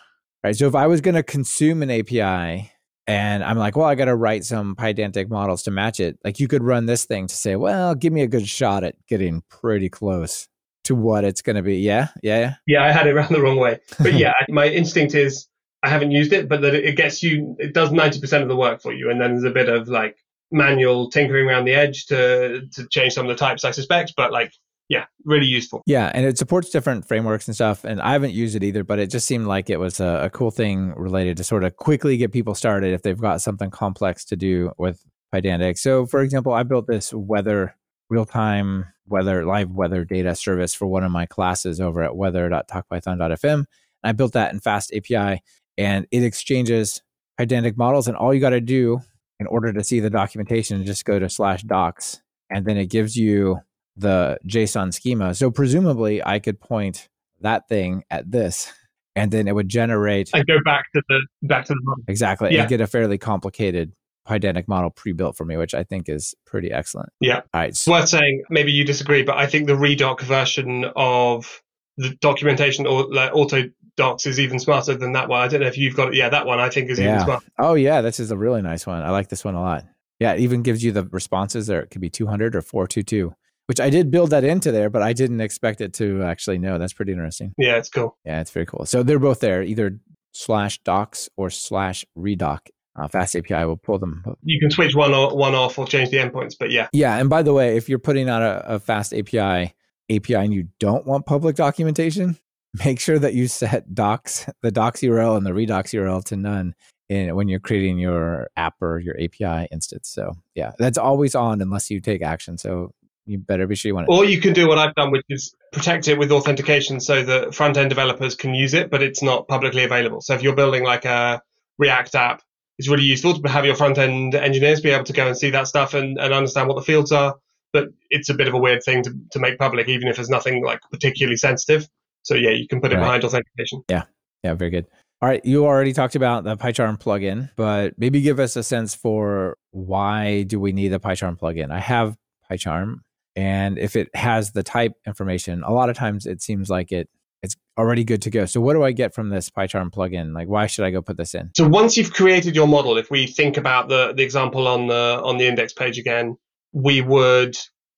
right? So if I was going to consume an API and I'm like, well, I got to write some Pydantic models to match it, like you could run this thing to say, well, give me a good shot at getting pretty close to what it's going to be. Yeah, yeah, yeah. Yeah, I had it around the wrong way. But yeah, my instinct is I haven't used it, but that it gets you, it does 90% of the work for you. And then there's a bit of like manual tinkering around the edge to, to change some of the types, I suspect. But like, yeah, really useful. Yeah, and it supports different frameworks and stuff. And I haven't used it either, but it just seemed like it was a, a, cool thing related to sort of quickly get people started if they've got something complex to do with Pydantic. So, for example, I built this weather real time weather live weather data service for one of my classes over at weather.talkpython.fm. And I built that in Fast API, and it exchanges Pydantic models. And all you got to do in order to see the documentation, is just go to slash docs, and then it gives you the JSON schema. So presumably I could point that thing at this and then it would generate and go back to the back to the model. Exactly. Yeah. And get a fairly complicated Pydantic model pre-built for me, which I think is pretty excellent. Yeah. All right. It's worth saying, maybe you disagree, but I think the redoc version of the documentation or like auto docs is even smarter than that one. I don't know if you've got it. Yeah, that one I think is yeah. even smarter. Oh yeah, this is a really nice one. I like this one a lot. Yeah, it even gives you the responses there. It could be 200 or 422 which I did build that into there, but I didn't expect it to actually know. That's pretty interesting. Yeah, it's cool. Yeah, it's very cool. So they're both there, either slash docs or slash redoc. Uh, Fast API will pull them. You can switch one or, one off or change the endpoints, but yeah. Yeah, and by the way, if you're putting out a, a Fast API API and you don't want public documentation, make sure that you set docs, the docs URL and the redocs URL to none in when you're creating your app or your API instance. So yeah, that's always on unless you take action. So you better be sure you want it. Or you can do what I've done, which is protect it with authentication so that front end developers can use it, but it's not publicly available. So if you're building like a React app, it's really useful to have your front end engineers be able to go and see that stuff and, and understand what the fields are. But it's a bit of a weird thing to, to make public, even if there's nothing like particularly sensitive. So yeah, you can put it right. behind authentication. Yeah. Yeah. Very good. All right, you already talked about the PyCharm plugin, but maybe give us a sense for why do we need the PyCharm plugin? I have PyCharm. And if it has the type information, a lot of times it seems like it it's already good to go. So what do I get from this PyCharm plugin? Like why should I go put this in? So once you've created your model, if we think about the, the example on the on the index page again, we would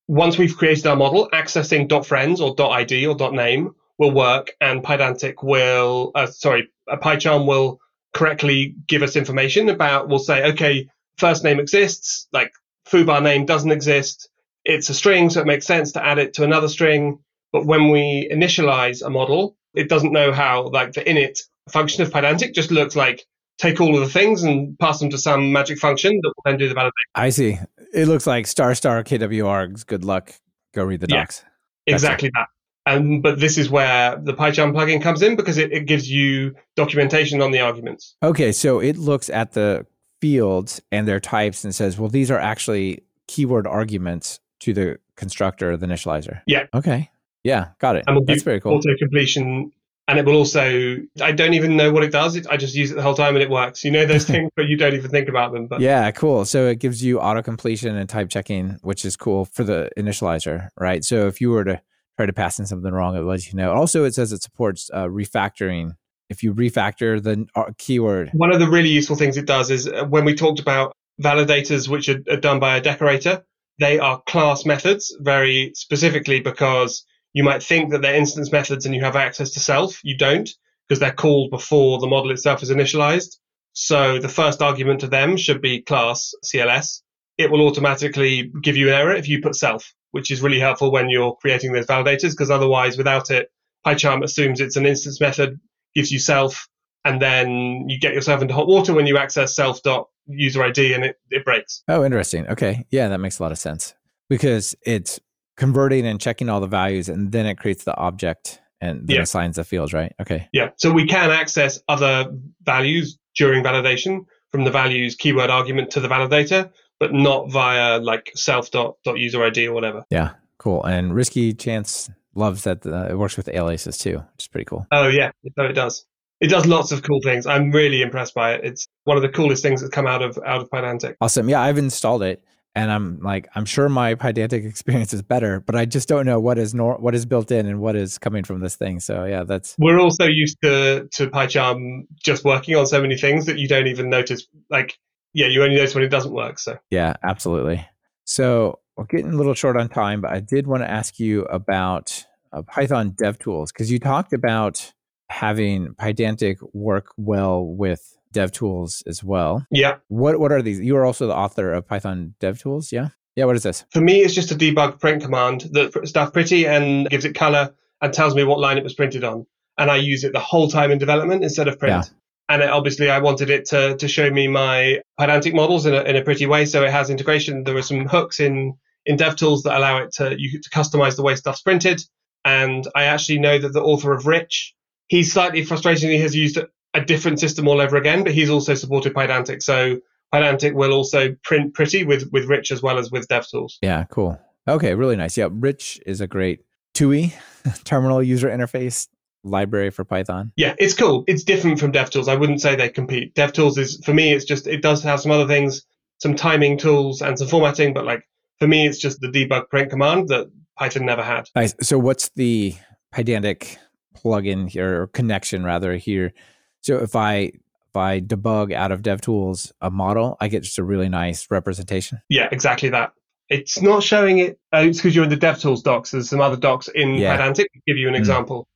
once we've created our model, accessing .friends or .id or .name will work and Pydantic will uh, sorry, a PyCharm will correctly give us information about we'll say, okay, first name exists, like foobar name doesn't exist it's a string, so it makes sense to add it to another string. But when we initialize a model, it doesn't know how, like the init function of Pydantic just looks like take all of the things and pass them to some magic function that will then do the validation. I see. It looks like star star kwargs. Good luck. Go read the docs. Yeah, exactly that. And but this is where the PyCharm plugin comes in because it, it gives you documentation on the arguments. Okay, so it looks at the fields and their types and says, well, these are actually keyword arguments to the constructor, the initializer. Yeah. Okay. Yeah, got it. And we'll That's very cool. Auto completion, and it will also. I don't even know what it does. It, I just use it the whole time, and it works. You know those things, but you don't even think about them. But yeah, cool. So it gives you auto completion and type checking, which is cool for the initializer, right? So if you were to try to pass in something wrong, it lets you know. Also, it says it supports uh, refactoring. If you refactor the keyword, one of the really useful things it does is uh, when we talked about validators, which are, are done by a decorator they are class methods very specifically because you might think that they're instance methods and you have access to self. You don't because they're called before the model itself is initialized. So the first argument to them should be class CLS. It will automatically give you an error if you put self, which is really helpful when you're creating those validators because otherwise without it, PyCharm assumes it's an instance method, gives you self, and then you get yourself into hot water when you access self dot user ID and it, it breaks. Oh, interesting. Okay. Yeah, that makes a lot of sense because it's converting and checking all the values and then it creates the object and then yeah. assigns the fields, right? Okay. Yeah. So we can access other values during validation from the values keyword argument to the validator, but not via like self dot, dot user ID or whatever. Yeah. Cool. And risky chance loves that uh, it works with aliases too, which is pretty cool. Oh yeah, so it does it does lots of cool things. I'm really impressed by it. It's one of the coolest things that's come out of out of Pydantic. Awesome. Yeah, I've installed it and I'm like I'm sure my Pydantic experience is better, but I just don't know what is nor- what is built in and what is coming from this thing. So yeah, that's We're also used to to PyCharm just working on so many things that you don't even notice like yeah, you only notice when it doesn't work, so. Yeah, absolutely. So, we're getting a little short on time, but I did want to ask you about uh, Python dev tools because you talked about having Pydantic work well with dev tools as well. Yeah. What what are these? You are also the author of Python dev tools. yeah? Yeah, what is this? For me, it's just a debug print command that stuff pretty and gives it color and tells me what line it was printed on. And I use it the whole time in development instead of print. Yeah. And it, obviously, I wanted it to, to show me my Pydantic models in a, in a pretty way. So it has integration. There are some hooks in, in DevTools that allow it to, you, to customize the way stuff's printed. And I actually know that the author of Rich, he slightly frustratingly has used a different system all over again, but he's also supported Pydantic. So Pydantic will also print pretty with, with Rich as well as with DevTools. Yeah, cool. Okay, really nice. Yeah, Rich is a great TUI terminal user interface library for Python. Yeah, it's cool. It's different from DevTools. I wouldn't say they compete. DevTools is for me. It's just it does have some other things, some timing tools and some formatting, but like for me, it's just the debug print command that Python never had. Nice. So what's the Pydantic plugin here or connection rather here? So if I if I debug out of DevTools a model, I get just a really nice representation. Yeah, exactly that. It's not showing it. Oh, it's because you're in the DevTools docs. There's some other docs in yeah. Pydantic. Give you an mm. example,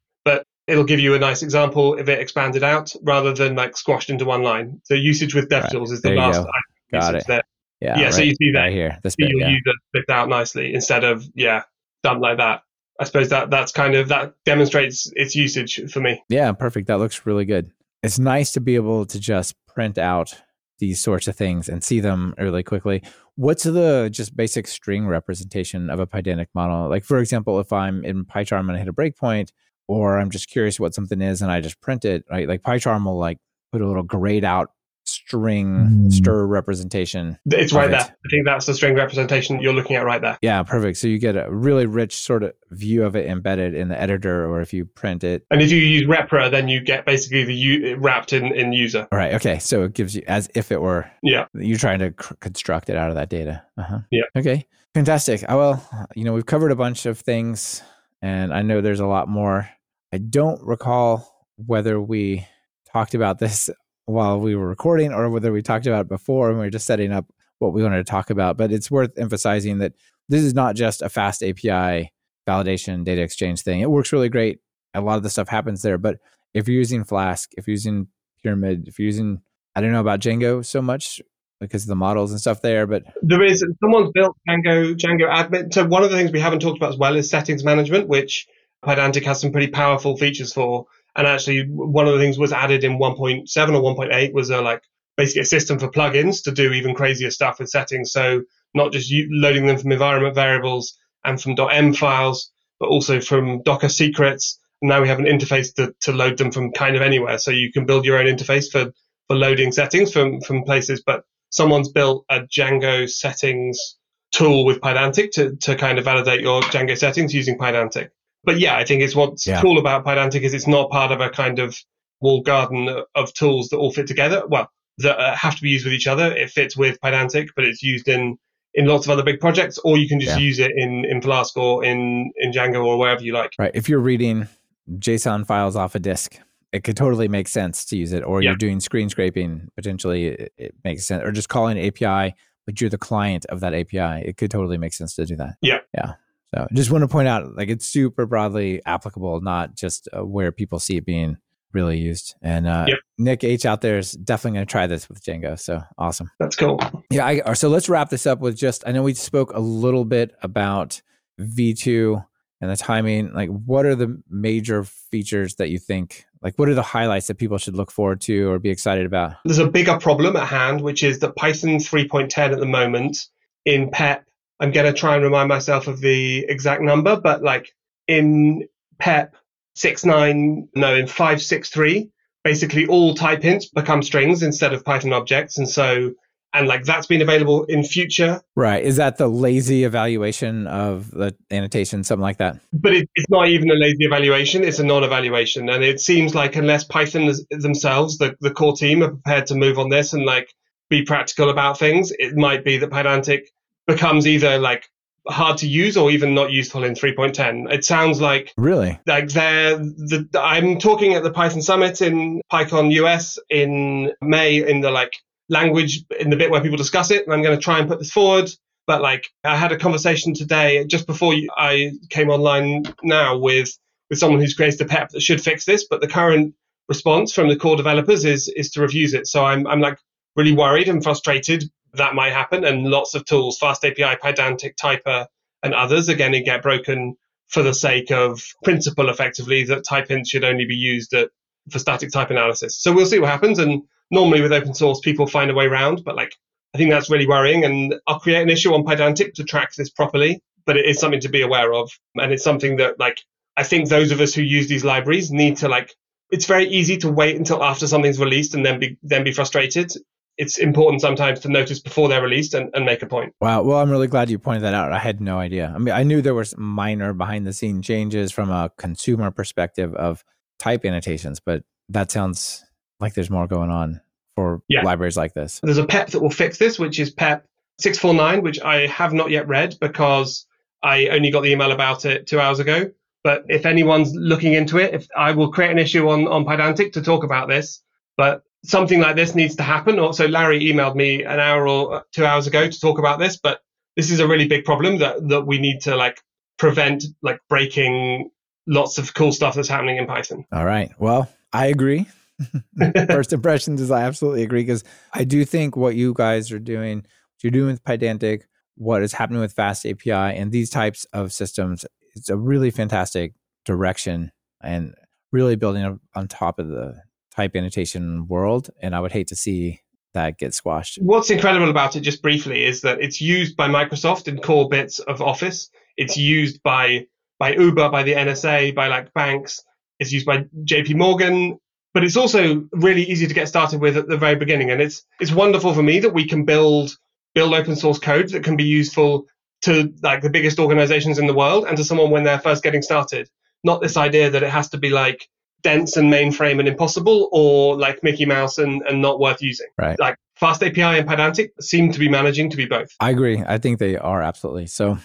it'll give you a nice example if it expanded out rather than like squashed into one line. So usage with DevTools right. is the there last Got it. there. Yeah, yeah. Right, so you see that right here, this bit, your yeah. user split out nicely instead of yeah done like that. I suppose that that's kind of that demonstrates its usage for me. Yeah, perfect. That looks really good. It's nice to be able to just print out these sorts of things and see them really quickly. What's the just basic string representation of a Pydantic model? Like for example, if I'm in PyCharm and I hit a breakpoint, or I'm just curious what something is and I just print it, right? Like PyCharm will like put a little grayed out string mm. str representation. It's right there. I think that's the string representation you're looking at right there. Yeah, perfect. So you get a really rich sort of view of it embedded in the editor, or if you print it. And if you use repr, then you get basically the u- wrapped in, in user. All right. Okay. So it gives you as if it were. Yeah. You're trying to cr- construct it out of that data. Uh-huh. Yeah. Okay. Fantastic. Uh, well, you know, we've covered a bunch of things, and I know there's a lot more. I don't recall whether we talked about this while we were recording or whether we talked about it before and we were just setting up what we wanted to talk about. But it's worth emphasizing that this is not just a fast API validation data exchange thing. It works really great. A lot of the stuff happens there. But if you're using Flask, if you're using Pyramid, if you're using, I don't know about Django so much because of the models and stuff there, but there is someone's built Django Django admin. So one of the things we haven't talked about as well is settings management, which Pydantic has some pretty powerful features for. And actually, one of the things was added in 1.7 or 1.8 was a like basically a system for plugins to do even crazier stuff with settings. So not just loading them from environment variables and from .env files, but also from Docker secrets. Now we have an interface to, to load them from kind of anywhere. So you can build your own interface for, for loading settings from, from places. But someone's built a Django settings tool with Pydantic to, to kind of validate your Django settings using Pydantic but yeah, I think it's what's yeah. cool about Pydantic is it's not part of a kind of walled garden of tools that all fit together. Well, that uh, have to be used with each other. It fits with Pydantic, but it's used in in lots of other big projects, or you can just yeah. use it in in Flask or in in Django or wherever you like. Right. If you're reading JSON files off a disk, it could totally make sense to use it. Or yeah. you're doing screen scraping, potentially it, it, makes sense. Or just calling an API, but you're the client of that API. It could totally make sense to do that. Yeah. Yeah. So just want to point out, like it's super broadly applicable, not just uh, where people see it being really used. And uh, yep. Nick H out there is definitely going to try this with Django. So awesome. That's cool. Yeah. I, so let's wrap this up with just, I know we spoke a little bit about V2 and the timing. Like, what are the major features that you think, like, what are the highlights that people should look forward to or be excited about? There's a bigger problem at hand, which is that Python 3.10 at the moment in PEP I'm going to try and remind myself of the exact number, but like in PEP 69, no, in 563, basically all type hints become strings instead of Python objects. And so, and like that's been available in future. Right. Is that the lazy evaluation of the annotation, something like that? But it, it's not even a lazy evaluation, it's a non evaluation. And it seems like unless Python themselves, the, the core team, are prepared to move on this and like be practical about things, it might be that Pydantic becomes either like hard to use or even not useful in 3.10. It sounds like really like they're the, I'm talking at the Python Summit in PyCon US in May in the like language in the bit where people discuss it, and I'm going to try and put this forward. But like I had a conversation today just before I came online now with with someone who's created a PEP that should fix this, but the current response from the core developers is is to refuse it. So I'm I'm like really worried and frustrated that might happen. And lots of tools, Fast API, Pydantic, Typer, and others, again, it get broken for the sake of principle, effectively, that type hints should only be used at, for static type analysis. So we'll see what happens. And normally with open source, people find a way around, but like I think that's really worrying. And I'll create an issue on Pydantic to track this properly, but it is something to be aware of. And it's something that like I think those of us who use these libraries need to like it's very easy to wait until after something's released and then be then be frustrated it's important sometimes to notice before they're released and, and make a point. Wow. Well, I'm really glad you pointed that out. I had no idea. I mean, I knew there was minor behind the scene changes from a consumer perspective of type annotations, but that sounds like there's more going on for yeah. libraries like this. There's a PEP that will fix this, which is PEP 649, which I have not yet read because I only got the email about it two hours ago. But if anyone's looking into it, if I will create an issue on, on Pydantic to talk about this. But something like this needs to happen. Also, Larry emailed me an hour or two hours ago to talk about this, but this is a really big problem that, that we need to like prevent like breaking lots of cool stuff that's happening in Python. All right. Well, I agree. First impressions is I absolutely agree because I do think what you guys are doing, what you're doing with Pydantic, what is happening with Fast API and these types of systems, it's a really fantastic direction and really building on top of the type annotation world. And I would hate to see that get squashed. What's incredible about it, just briefly, is that it's used by Microsoft in core bits of Office. It's used by by Uber, by the NSA, by like banks. It's used by JP Morgan, but it's also really easy to get started with at the very beginning. And it's it's wonderful for me that we can build build open source code that can be useful to like the biggest organizations in the world and to someone when they're first getting started. Not this idea that it has to be like dense and mainframe and impossible or like Mickey Mouse and, and not worth using. Right. Like Fast API and Pydantic seem to be managing to be both. I agree. I think they are absolutely. So,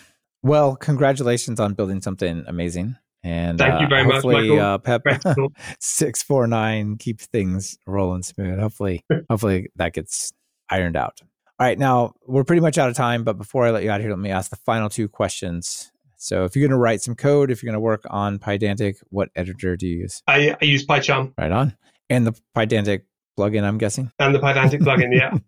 well, congratulations on building something amazing. And thank you uh, very uh, much, Michael. Uh, Pep six four nine keeps things rolling smooth. Hopefully, hopefully that gets ironed out. All right, now we're pretty much out of time. But before I let you out here, let me ask the final two questions so if you're going to write some code, if you're going to work on Pydantic, what editor do you use? I, I use PyCharm. Right on. And the Pydantic plugin, I'm guessing? And the Pydantic plugin, yeah.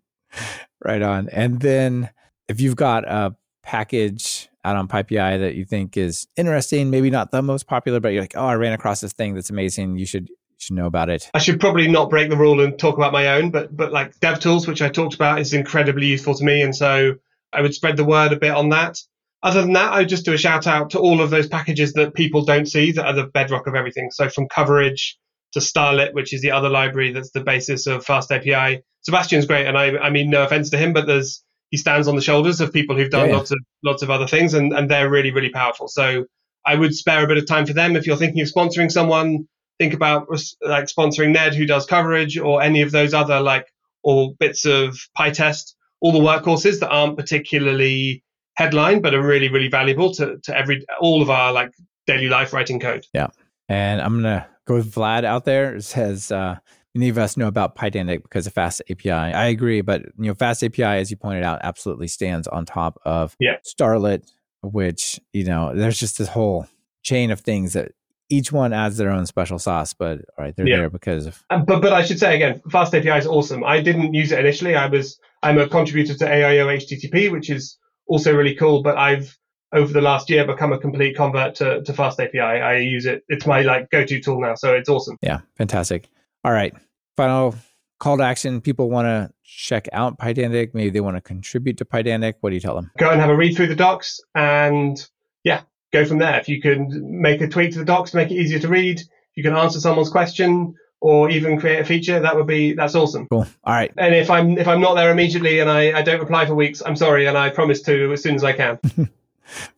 right on. And then if you've got a package out on PyPI that you think is interesting, maybe not the most popular, but you're like, oh, I ran across this thing that's amazing. You should should know about it. I should probably not break the rule and talk about my own, but but like DevTools, which I talked about, is incredibly useful to me, and so I would spread the word a bit on that. Other than that, I would just do a shout out to all of those packages that people don't see that are the bedrock of everything. So from coverage to Starlette, which is the other library that's the basis of Fast API. Sebastian's great, and I, I mean no offense to him, but there's he stands on the shoulders of people who've done yeah. lots of lots of other things, and, and they're really really powerful. So I would spare a bit of time for them if you're thinking of sponsoring someone. Think about like sponsoring Ned who does coverage, or any of those other like or bits of PyTest, all the workhorses that aren't particularly headline, but are really, really valuable to, to every all of our like daily life writing code. Yeah. And I'm gonna go with Vlad out there. It says uh, many of us know about Pydantic because of Fast API. I agree, but you know, Fast API, as you pointed out, absolutely stands on top of yeah. Starlette, which you know, there's just this whole chain of things that each one adds their own special sauce, but all right, they're yeah. there because of. Um, but but I should say again, Fast API is awesome. I didn't use it initially. I was I'm a contributor to AIO HTTP, which is also really cool. But I've over the last year become a complete convert to, to Fast API. I use it; it's my like go-to tool now, so it's awesome. Yeah, fantastic. All right, final call to action. People want to check out Pydantic. Maybe they want to contribute to Pydantic. What do you tell them? Go and have a read through the docs, and yeah, go from there. If you can make a tweak to the docs to make it easier to read, you can answer someone's question or even create a feature, that would be that's awesome. Cool. All right. And if I'm if I'm not there immediately and I, I don't reply for weeks, I'm sorry, and I promise to as soon as I can.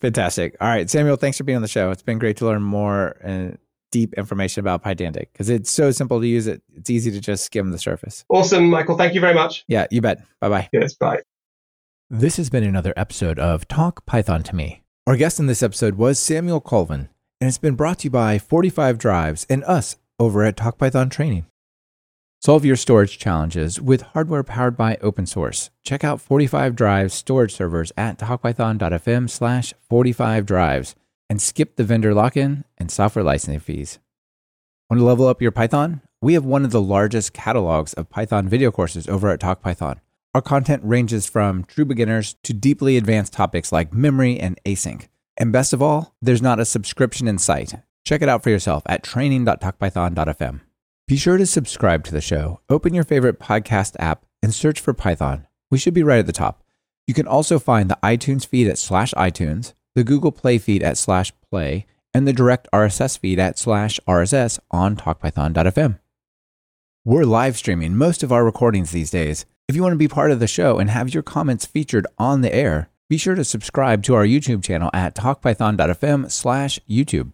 Fantastic. All right, Samuel, thanks for being on the show. It's been great to learn more and deep information about Pydantic because it's so simple to use. It it's easy to just skim the surface. Awesome, Michael. Thank you very much. Yeah, you bet. Bye bye. Yes, bye. This has been another episode of Talk Python to Me. Our guest in this episode was Samuel Colvin, and it's been brought to you by 45 Drives and us over at Talk Python Training. Solve your storage challenges with hardware powered by open source. Check out 45 Drives storage servers at talkpython.fm slash 45 Drives and skip the vendor lock in and software licensing fees. Want to level up your Python? We have one of the largest catalogs of Python video courses over at TalkPython. Our content ranges from true beginners to deeply advanced topics like memory and async. And best of all, there's not a subscription in sight. Check it out for yourself at training.talkpython.fm. Be sure to subscribe to the show. Open your favorite podcast app and search for Python. We should be right at the top. You can also find the iTunes feed at slash iTunes, the Google Play feed at slash play, and the direct RSS feed at slash RSS on talkpython.fm. We're live streaming most of our recordings these days. If you want to be part of the show and have your comments featured on the air, be sure to subscribe to our YouTube channel at talkpython.fm slash YouTube.